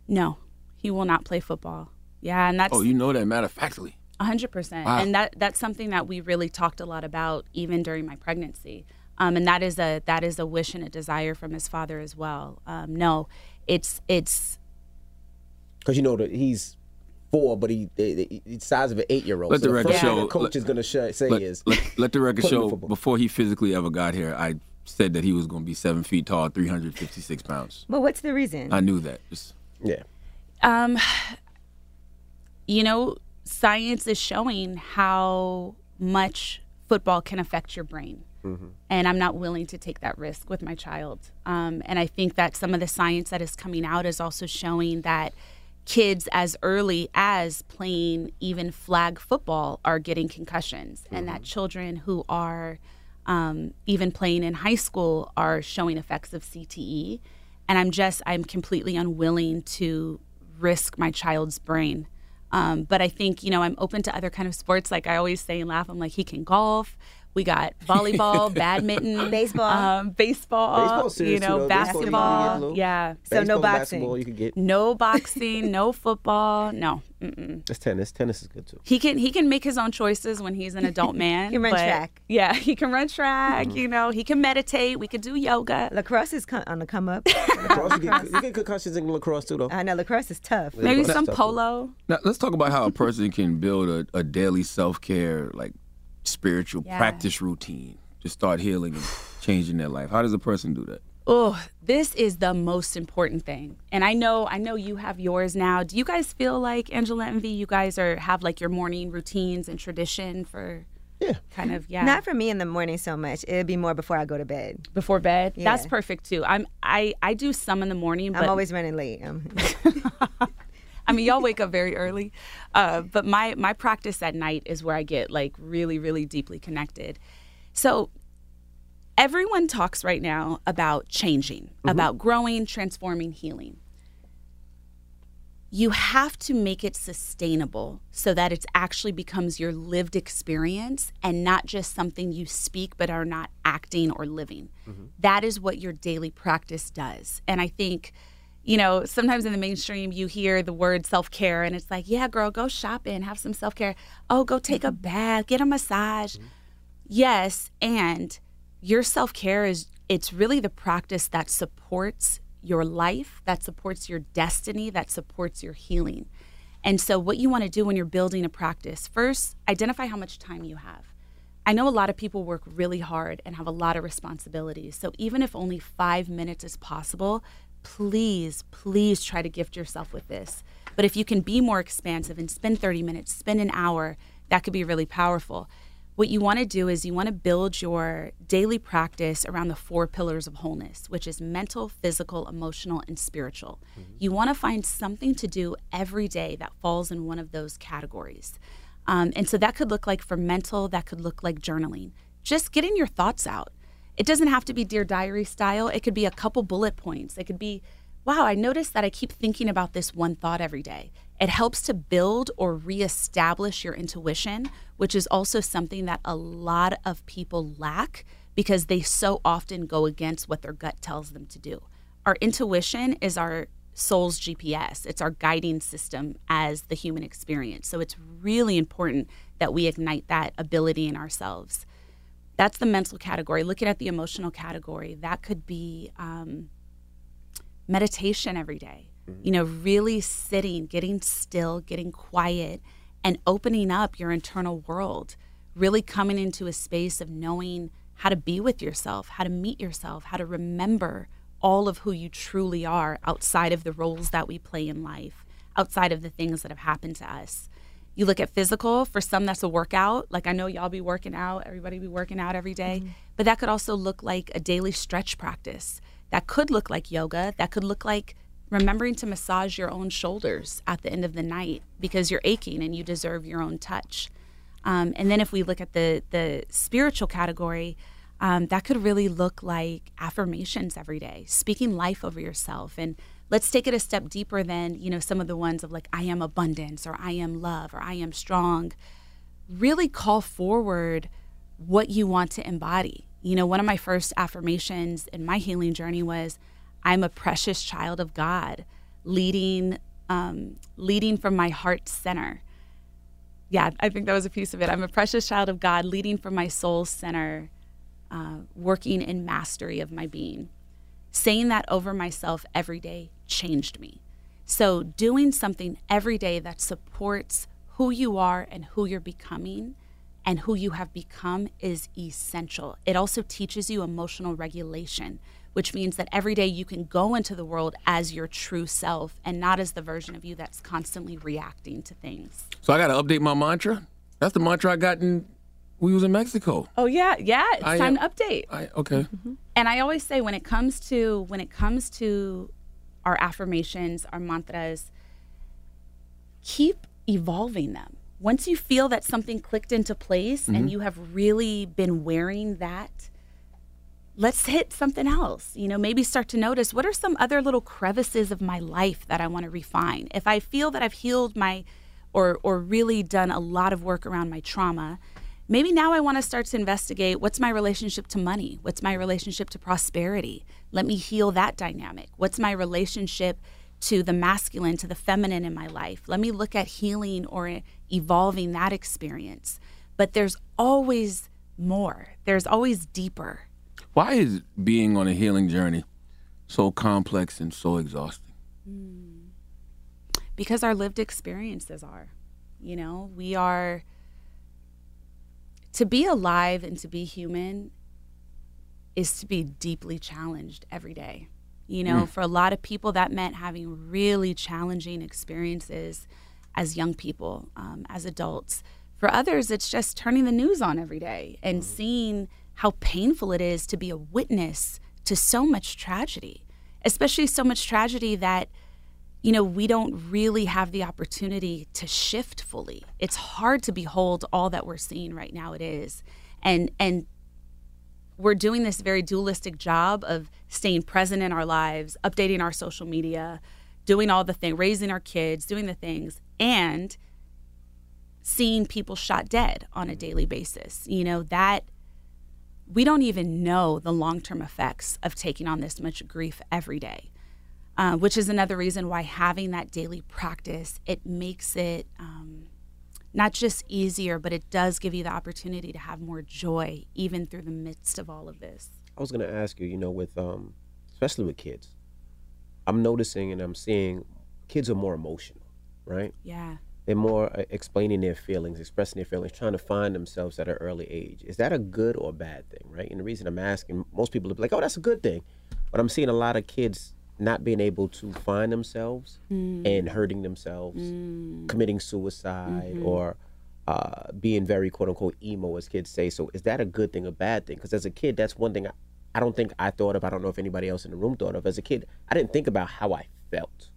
No, he will not play football. Yeah, and that's. Oh, you know that matter of factly. hundred percent, and that that's something that we really talked a lot about even during my pregnancy. Um, and that is a that is a wish and a desire from his father as well. Um, no, it's it's because you know that he's four, but he, the size of an eight year old. Let so the record show. The coach let, is going to say let, is let, let the record show before he physically ever got here. I said that he was going to be seven feet tall, 356 pounds. Well, what's the reason? I knew that. Just, Yeah. Um, you know, science is showing how much football can affect your brain. And I'm not willing to take that risk with my child. Um, and I think that some of the science that is coming out is also showing that kids as early as playing even flag football are getting concussions, and that children who are um, even playing in high school are showing effects of CTE. And I'm just, I'm completely unwilling to risk my child's brain. Um, but I think, you know, I'm open to other kind of sports. Like I always say and laugh, I'm like, he can golf. We got volleyball, badminton, Baseball. um, baseball, Baseball's serious you know, though. Baseball, you can get basketball. little- Yeah. So no boxing. You could get. No boxing, no football, no. Mm-mm. That's tennis. Tennis is good too. He can he can make his own choices when he's an adult man. He can run but- track. Yeah, he can run track. Mm-hmm. You know, he can meditate. We could do yoga. Lacrosse is co- on the come up. Lacrosse, you, get, you get concussions in lacrosse too, though. I know lacrosse is tough. Maybe Lacrosse some stuff, too. polo. now, let's talk about how a person can build a, a daily self care, like spiritual Yeah. practice routine to start healing and changing their life. How does a person do that? Oh, this is the most important thing. And I know I know you have yours now. Do you guys feel like Angela and V, you guys are have like your morning routines and tradition for Yeah. kind of yeah. Not for me in the morning so much. It'd be more before I go to bed. before bed. That's perfect too. I'm I I do some in the morning, but I'm always running late. I mean, y'all wake up very early, uh, but my my practice at night is where I get like really, really deeply connected. So everyone talks right now about changing, about growing, transforming, healing. You have to make it sustainable so that it actually becomes your lived experience and not just something you speak but are not acting or living. That is what your daily practice does. And I think you know, sometimes in the mainstream you hear the word self care and it's like, yeah, girl, go shopping, have some self care. Oh, go take a mm-hmm. bath, get a massage. Mm-hmm. Yes, and your self care is it's really the practice that supports your life, that supports your destiny, that supports your healing. And so what you want to do when you're building a practice, first, identify how much time you have. I know a lot of people work really hard and have a lot of responsibilities. So even if only five minutes is possible, please, please try to gift yourself with this. But if you can be more expansive and spend 30 minutes, spend an hour, that could be really powerful. What you want to do is you want to build your daily practice around the four pillars of wholeness, which is mental, physical, emotional, and spiritual. You want to find something to do every day that falls in one of those categories. Um, and so that could look like for mental, that could look like journaling, just getting your thoughts out. It doesn't have to be Dear Diary style. It could be a couple bullet points. It could be, wow, I noticed that I keep thinking about this one thought every day. It helps to build or reestablish your intuition, which is also something that a lot of people lack because they so often go against what their gut tells them to do. Our intuition is our soul's GPS, it's our guiding system as the human experience. So it's really important that we ignite that ability in ourselves. That's the mental category. Looking at the emotional category, that could be um, meditation every day. You know, really sitting, getting still, getting quiet, and opening up your internal world. Really coming into a space of knowing how to be with yourself, how to meet yourself, how to remember all of who you truly are outside of the roles that we play in life, outside of the things that have happened to us. You look at physical, for some that's a workout. Like I know y'all be working out, everybody be working out every day. but that could also look like a daily stretch practice. That could look like yoga, that could look like remembering to massage your own shoulders at the end of the night because you're aching and you deserve your own touch. Um, and then if we look at the the spiritual category, um, that could really look like affirmations every day, speaking life over yourself. And let's take it a step deeper than you know some of the ones of like I am abundance or I am love or I am strong. Really call forward what you want to embody. You know, one of my first affirmations in my healing journey was, "I'm a precious child of God, leading um, leading from my heart center." yeah, I think that was a piece of it. I'm a precious child of God, leading from my soul center, uh, working in mastery of my being. Saying that over myself every day changed me. So, doing something every day that supports who you are and who you're becoming and who you have become is essential. It also teaches you emotional regulation, which means that every day you can go into the world as your true self and not as the version of you that's constantly reacting to things. So I got to update my mantra. That's the mantra I got in. We was in Mexico. Oh yeah, yeah. It's I time to update. I, okay. Mm-hmm. And I always say when it comes to when it comes to our affirmations, our mantras, keep evolving them. Once you feel that something clicked into place Mhm. and you have really been wearing that, let's hit something else. You know, maybe start to notice what are some other little crevices of my life that I want to refine. If I feel that I've healed my or or really done a lot of work around my trauma, maybe now I want to start to investigate what's my relationship to money? What's my relationship to prosperity? Let me heal that dynamic. What's my relationship to the masculine, to the feminine in my life? Let me look at healing or evolving that experience. But there's always more, there's always deeper. Why is being on a healing journey so complex and so exhausting? Hmm. because our lived experiences are. You know, we are to be alive and to be human is to be deeply challenged every day. You know, Mm. for a lot of people, that meant having really challenging experiences as young people, um, as adults. For others, it's just turning the news on every day and seeing how painful it is to be a witness to so much tragedy, especially so much tragedy that you know, we don't really have the opportunity to shift fully. It's hard to behold all that we're seeing right now. It is. And and we're doing this very dualistic job of staying present in our lives, updating our social media, doing all the thing, raising our kids, doing the things, and seeing people shot dead on a daily basis. You know, that we don't even know the long-term effects of taking on this much grief every day uh, which is another reason why having that daily practice it makes it um, not just easier but it does give you the opportunity to have more joy even through the midst of all of this I was going to ask you, you know, with um, especially with kids, I'm noticing and I'm seeing kids are more emotional, right? yeah They're more uh, explaining their feelings, expressing their feelings, trying to find themselves at an early age. Is that a good or bad thing, right? And the reason I'm asking, most people are like, "Oh, that's a good thing," but I'm seeing a lot of kids not being able to find themselves Mm. and hurting themselves, committing suicide, or uh, being very quote unquote emo, as kids say. So, is that a good thing a bad thing? Because as a kid, that's one thing I, I don't think I thought of. I don't know if anybody else in the room thought of. As a kid, I didn't think about how I felt.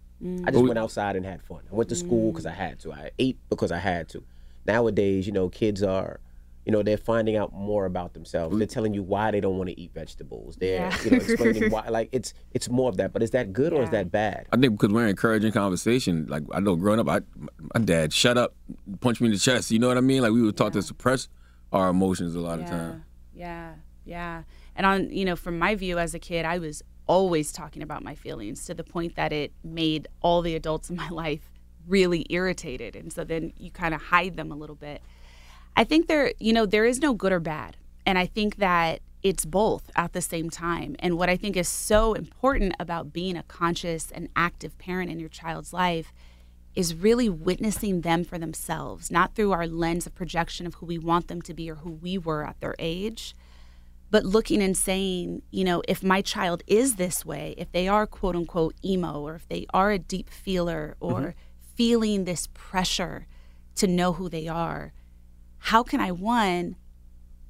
I just Mm. went outside and had fun. I went to school because I had to. I ate because I had to. Nowadays, you know, kids are, you know, they're finding out more about themselves. They're mm. telling you why they don't want to eat vegetables. They're, Yeah. you know, explaining why. Like it's it's more of that. But is that good or is that bad? I think because we're encouraging conversation. Like I know growing up, I my dad shut up, punch me in the chest. You know what I mean? Like we were taught to suppress our emotions a lot of time yeah yeah and on you know from my view as a kid i was always talking about my feelings to the point that it made all the adults in my life really irritated and so then you kind of hide them a little bit i think there you know there is no good or bad and i think that it's both at the same time and what i think is so important about being a conscious and active parent in your child's life is really witnessing them for themselves, not through our lens of projection of who we want them to be or who we were at their age, but looking and saying, you know, if my child is this way, if they are quote unquote emo, or if they are a deep feeler, or Mhm. feeling this pressure to know who they are, how can I, one,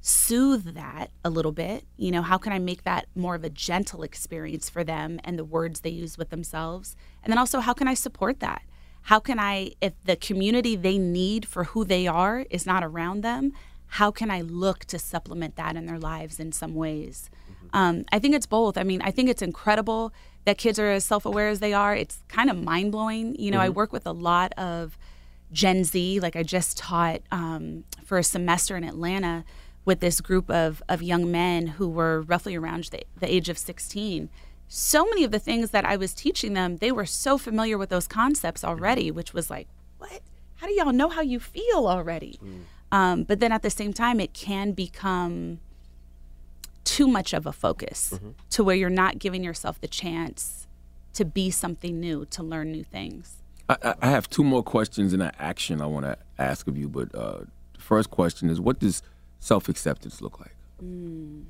soothe that a little bit? You know, how can I make that more of a gentle experience for them and the words they use with themselves? And then also, how can I support that? How can I, if the community they need for who they are is not around them, how can I look to supplement that in their lives in some ways? Um, I think it's both. I mean, I think it's incredible that kids are as self aware as they are. It's kind of mind blowing. You know, I Mhm. work with a lot of Gen Z. Like I just taught um, for a semester in Atlanta with this group of, of young men who were roughly around the, the age of 16. So many of the things that I was teaching them, they were so familiar with those concepts already, which was like, what? How do y'all know how you feel already? Um, but then at the same time, it can become too much of a focus to where you're not giving yourself the chance to be something new, to learn new things. I, I- have two more questions and an action I want to ask of you, but uh, first question is, what does self acceptance look like? Mm.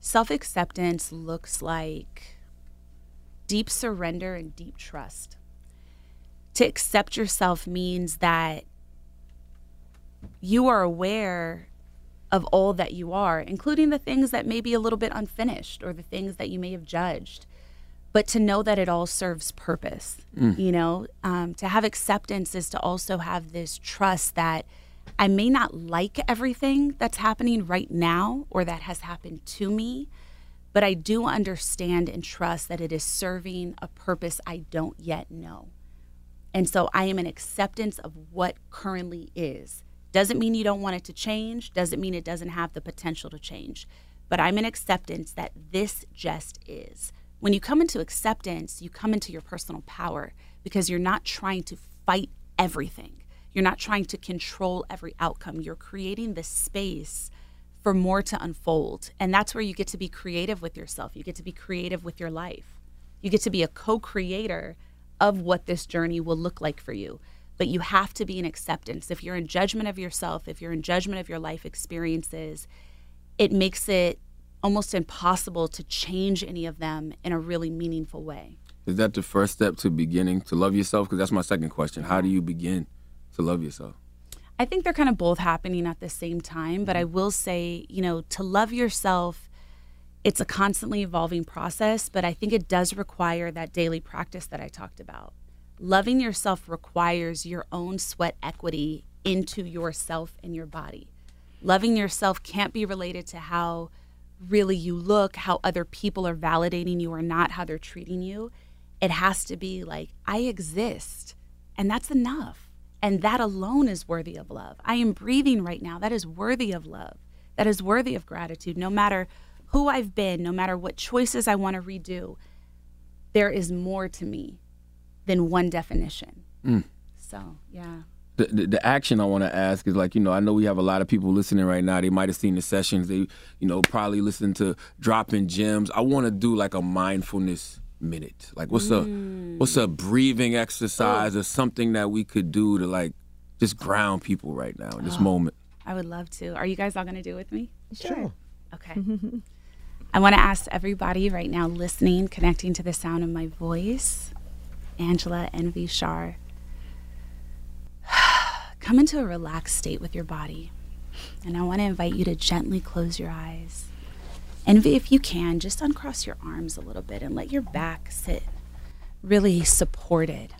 Self acceptance looks like deep surrender and deep trust. To accept yourself means that you are aware of all that you are, including the things that may be a little bit unfinished or the things that you may have judged. But to know that it all serves purpose, Mm. you know, um, to have acceptance is to also have this trust that I may not like everything that's happening right now or that has happened to me, but I do understand and trust that it is serving a purpose I don't yet know. And so I am in acceptance of what currently is. Doesn't mean you don't want it to change, doesn't mean it doesn't have the potential to change, but I'm in acceptance that this just is. When you come into acceptance, you come into your personal power because you're not trying to fight everything. You're not trying to control every outcome. You're creating the space for more to unfold. And that's where you get to be creative with yourself. You get to be creative with your life. You get to be a co creator of what this journey will look like for you. But you have to be in acceptance. If you're in judgment of yourself, if you're in judgment of your life experiences, it makes it almost impossible to change any of them in a really meaningful way. Is that the first step to beginning to love yourself? Because that's my second question. How do you begin to love yourself? I think they're kind of both happening at the same time, but I mm-hmm. will say, you know, to love yourself, it's a constantly evolving process, but I think it does require that daily practice that I talked about. Loving yourself requires your own sweat equity into yourself and your body. Loving yourself can't be related to how really you look, how other people are validating you or not, how they're treating you. It has to be like, I exist, and that's enough. And that alone is worthy of love. I am breathing right now. That is worthy of love. That is worthy of gratitude. No matter who I've been, no matter what choices I want to redo, there is more to me than one definition. Mm. So, yeah. The, the, the action I want to ask is like, you know, I know we have a lot of people listening right now. They might have seen the sessions. They, you know, probably listen to dropping gems. I want to do like a mindfulness minute. Like, what's a mm. what's a breathing exercise oh. or something that we could do to like just ground people right now in this Oh. moment? I would love to. Are you guys all going to do it with me? Sure. Okay. I want to ask everybody right now listening, connecting to the sound of my voice, Angela and Vishar, come into a relaxed state with your body. And I want to invite you to gently close your eyes. And if you can, just uncross your arms a little bit and let your back sit really supported.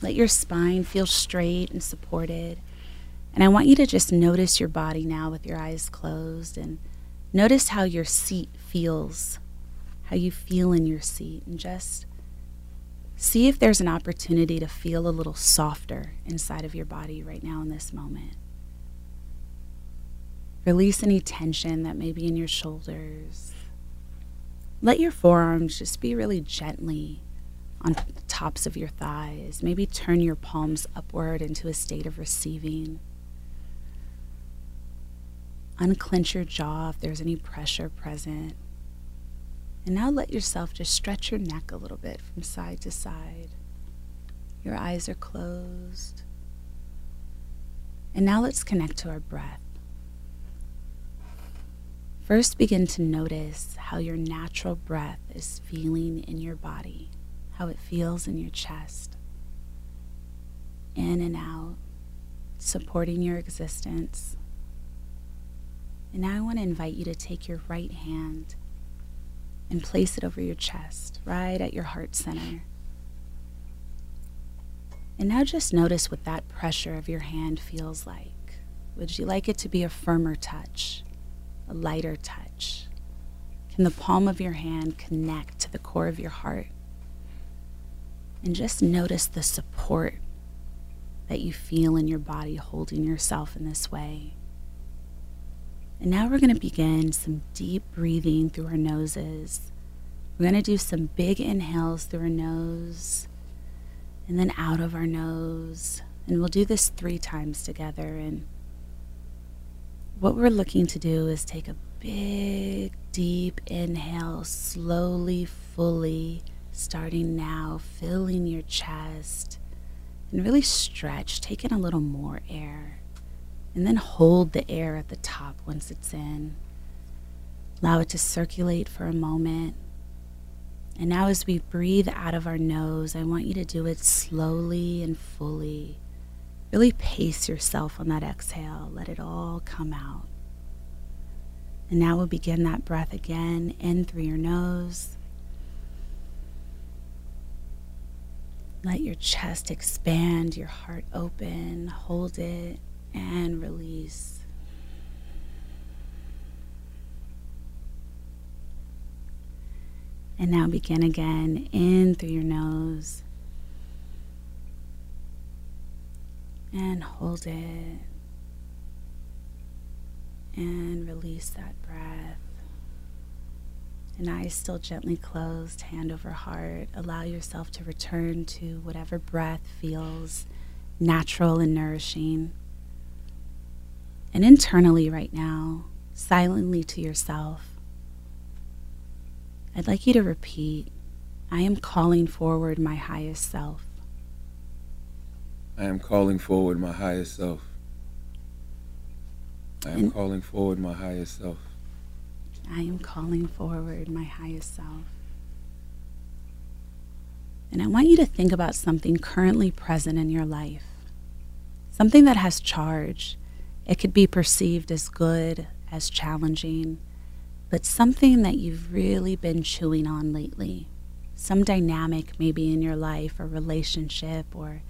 Let your spine feel straight and supported. And I want you to just notice your body now with your eyes closed and notice how your seat feels, how you feel in your seat, and just see if there's an opportunity to feel a little softer inside of your body right now in this moment. Release any tension that may be in your shoulders. Let your forearms just be really gently on the tops of your thighs. Maybe turn your palms upward into a state of receiving. Unclench your jaw if there's any pressure present. And now let yourself just stretch your neck a little bit from side to side. Your eyes are closed. And now let's connect to our breath. First, begin to notice how your natural breath is feeling in your body, how it feels in your chest. In and out, supporting your existence. And now I want to invite you to take your right hand and place it over your chest, right at your heart center. And now just notice what that pressure of your hand feels like. Would you like it to be a firmer touch, a lighter touch? Can the palm of your hand connect to the core of your heart? And just notice the support that you feel in your body holding yourself in this way. And now we're going to begin some deep breathing through our noses. We're going to do some big inhales through our nose and then out of our nose. And we'll do this three times together. And what we're looking to do is take a big, deep inhale, slowly, fully, starting now, filling your chest And really stretch, take in a little more air. And then hold the air at the top once it's in. Allow it to circulate for a moment. And now, as we breathe out of our nose, I want you to do it slowly and fully. Really pace yourself on that exhale. Let it all come out. And now we'll begin that breath again in through your nose. Let your chest expand, your heart open, hold it, and release. And now begin again in through your nose. And hold it. And release that breath. And eyes still gently closed, hand over heart. Allow yourself to return to whatever breath feels natural and nourishing. And internally, right now, silently to yourself, I'd like you to repeat I am calling forward my highest self. I am calling forward my highest self. I am And- calling forward my highest self. I am calling forward my highest self. And I want you to think about something currently present in your life, something that has charge. It could be perceived as good, as challenging, but something that you've really been chewing on lately. Some dynamic maybe in your life or relationship or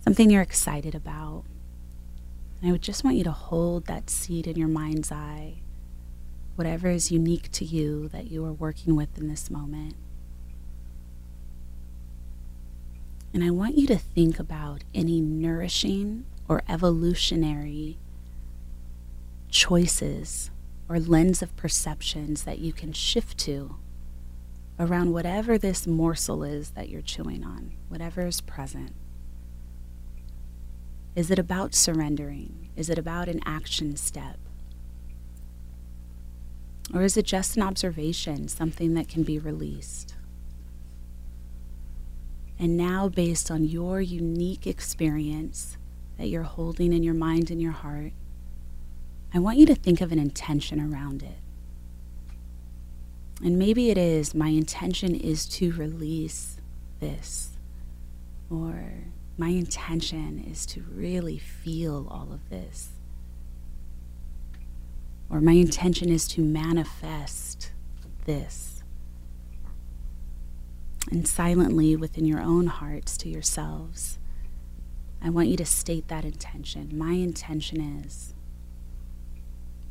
something you're excited about. And I would just want you to hold that seed in your mind's eye whatever is unique to you that you are working with in this moment. And I want you to think about any nourishing or evolutionary choices or lens of perceptions that you can shift to around whatever this morsel is that you're chewing on, whatever is present. Is it about surrendering? Is it about an action step? Or is it just an observation, something that can be released? And now, based on your unique experience that you're holding in your mind and your heart, I want you to think of an intention around it. And maybe it is my intention is to release this, or my intention is to really feel all of this or my intention is to manifest this. And silently within your own hearts to yourselves, I want you to state that intention. My intention is.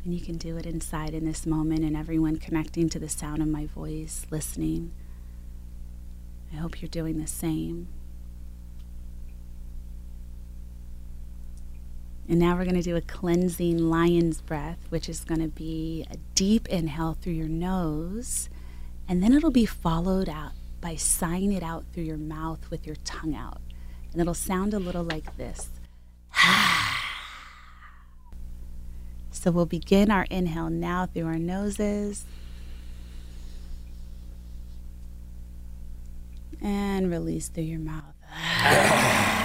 And you can do it inside in this moment, and everyone connecting to the sound of my voice, listening. I hope you're doing the same. And now we're going to do a cleansing lion's breath, which is going to be a deep inhale through your nose, and then it'll be followed out by sighing it out through your mouth with your tongue out. And it'll sound a little like this. Ah. So we'll begin our inhale now through our noses. And release through your mouth.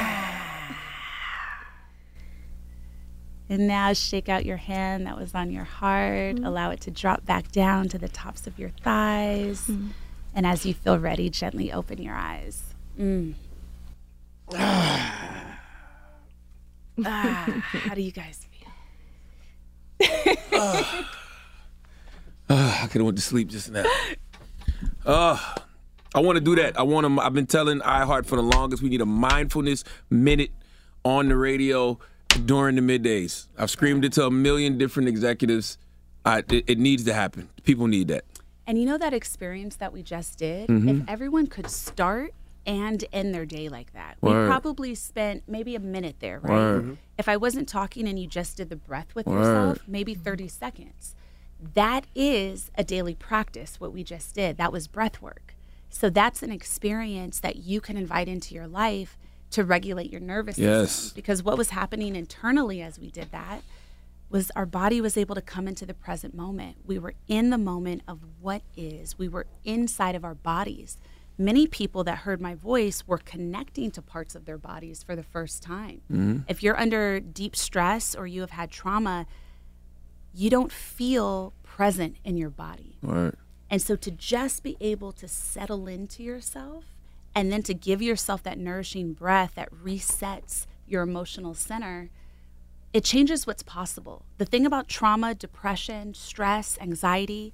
And now shake out your hand that was on your heart. Allow it to drop back down to the tops of your thighs. And as you feel ready, gently open your eyes. Mm. Ah, how do you guys feel? Ah, I could have went to sleep just now. Uh, I want to do that. I want to. I've been telling iHeart for the longest. We need a mindfulness minute on the radio during the middays. I've screamed it to a million different executives. I, it, it needs to happen. People need that. And you know that experience that we just did? Mhm. If everyone could start and end their day like that, we probably spent maybe a minute there, right? Word. Mm-hmm. If I wasn't talking and you just did the breath with Word. yourself, maybe 30 seconds. That is a daily practice, what we just did. That was breath work. So that's an experience that you can invite into your life to regulate your nervous system. Yes. Because what was happening internally as we did that was our body was able to come into the present moment. We were in the moment of what is. We were inside of our bodies, many people that heard my voice were connecting to parts of their bodies for the first time. Mm-hmm. If you're under deep stress or you have had trauma, you don't feel present in your body. Right. And so to just be able to settle into yourself and then to give yourself that nourishing breath that resets your emotional center, it changes what's possible. The thing about trauma, depression, stress, anxiety,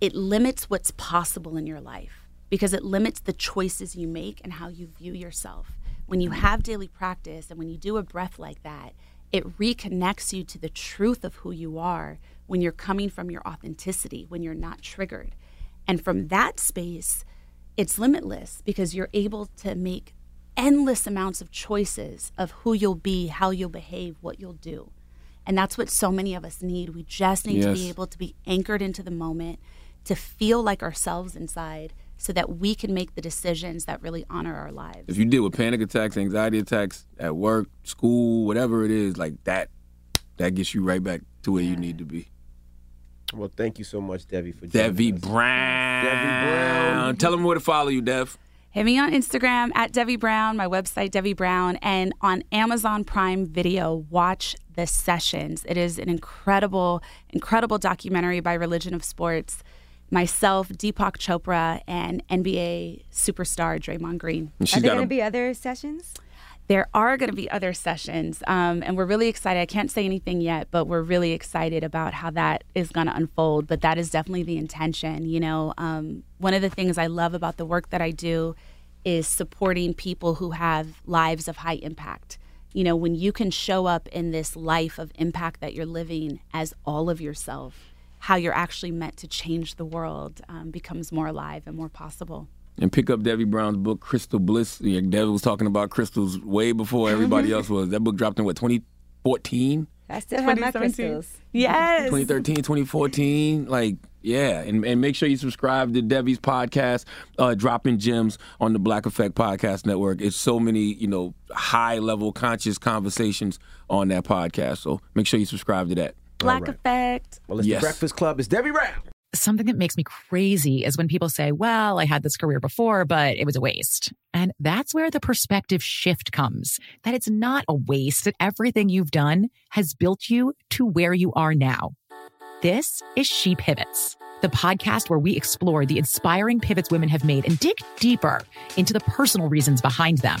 it limits what's possible in your life because it limits the choices you make and how you view yourself. When you have daily practice and when you do a breath like that, it reconnects you to the truth of who you are when you're coming from your authenticity, when you're not triggered. And from that space, it's limitless because you're able to make endless amounts of choices of who you'll be, how you'll behave, what you'll do. And that's what so many of us need. We just need to be able to be anchored into the moment, to feel like ourselves inside so that we can make the decisions that really honor our lives. If you deal with panic attacks, anxiety attacks at work, school, whatever it is, like that, that gets you right back to where you need to be. Well, thank you so much, Devi, for joining Devi us. Brown. Devi Brown. Tell them where to follow you, Dev. Hit me on Instagram at Devi Brown, my website, Devi Brown, and on Amazon Prime Video, watch The Sessions. It is an incredible, incredible documentary by Religion of Sports. Myself, Deepak Chopra, and NBA superstar Draymond Green. Are there going to be other sessions? There are going to be other sessions, um, and we're really excited. I can't say anything yet, but we're really excited about how that is going to unfold. But that is definitely the intention. You know, um, one of the things I love about the work that I do is supporting people who have lives of high impact. You know, when you can show up in this life of impact that you're living as all of yourself, how you're actually meant to change the world um, becomes more alive and more possible. and pick up Devi Brown's book, Crystal Bliss. Yeah, Devi was talking about crystals way before everybody else was. That book dropped in what 2014, I still have my crystals. Yes. 2013, 2014. Like, yeah, and, and make sure you subscribe to Devi's podcast, uh, Dropping Gems on the Black Effect Podcast Network. It's so many, you know, high level conscious conversations on that podcast. So make sure you subscribe to that. Black right. Effect. Well, it's Yes. the Breakfast Club. It's Devi Brown. Something that makes me crazy is when people say, well, I had this career before, but it was a waste. And that's where the perspective shift comes that it's not a waste, that everything you've done has built you to where you are now. This is She Pivots, the podcast where we explore the inspiring pivots women have made and dig deeper into the personal reasons behind them.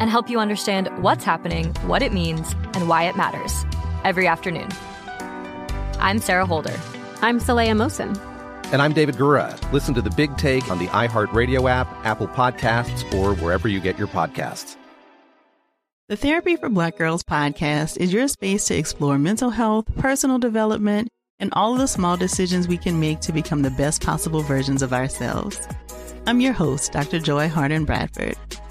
And help you understand what's happening, what it means, and why it matters every afternoon. I'm Sarah Holder. I'm Saleha Mohsin. And I'm David Gura. Listen to The Big Take on the iHeartRadio app, Apple Podcasts, or wherever you get your podcasts. The Therapy for Black Girls podcast is your space to explore mental health, personal development, and all of the small decisions we can make to become the best possible versions of ourselves. I'm your host, Dr. Joy Harden Bradford,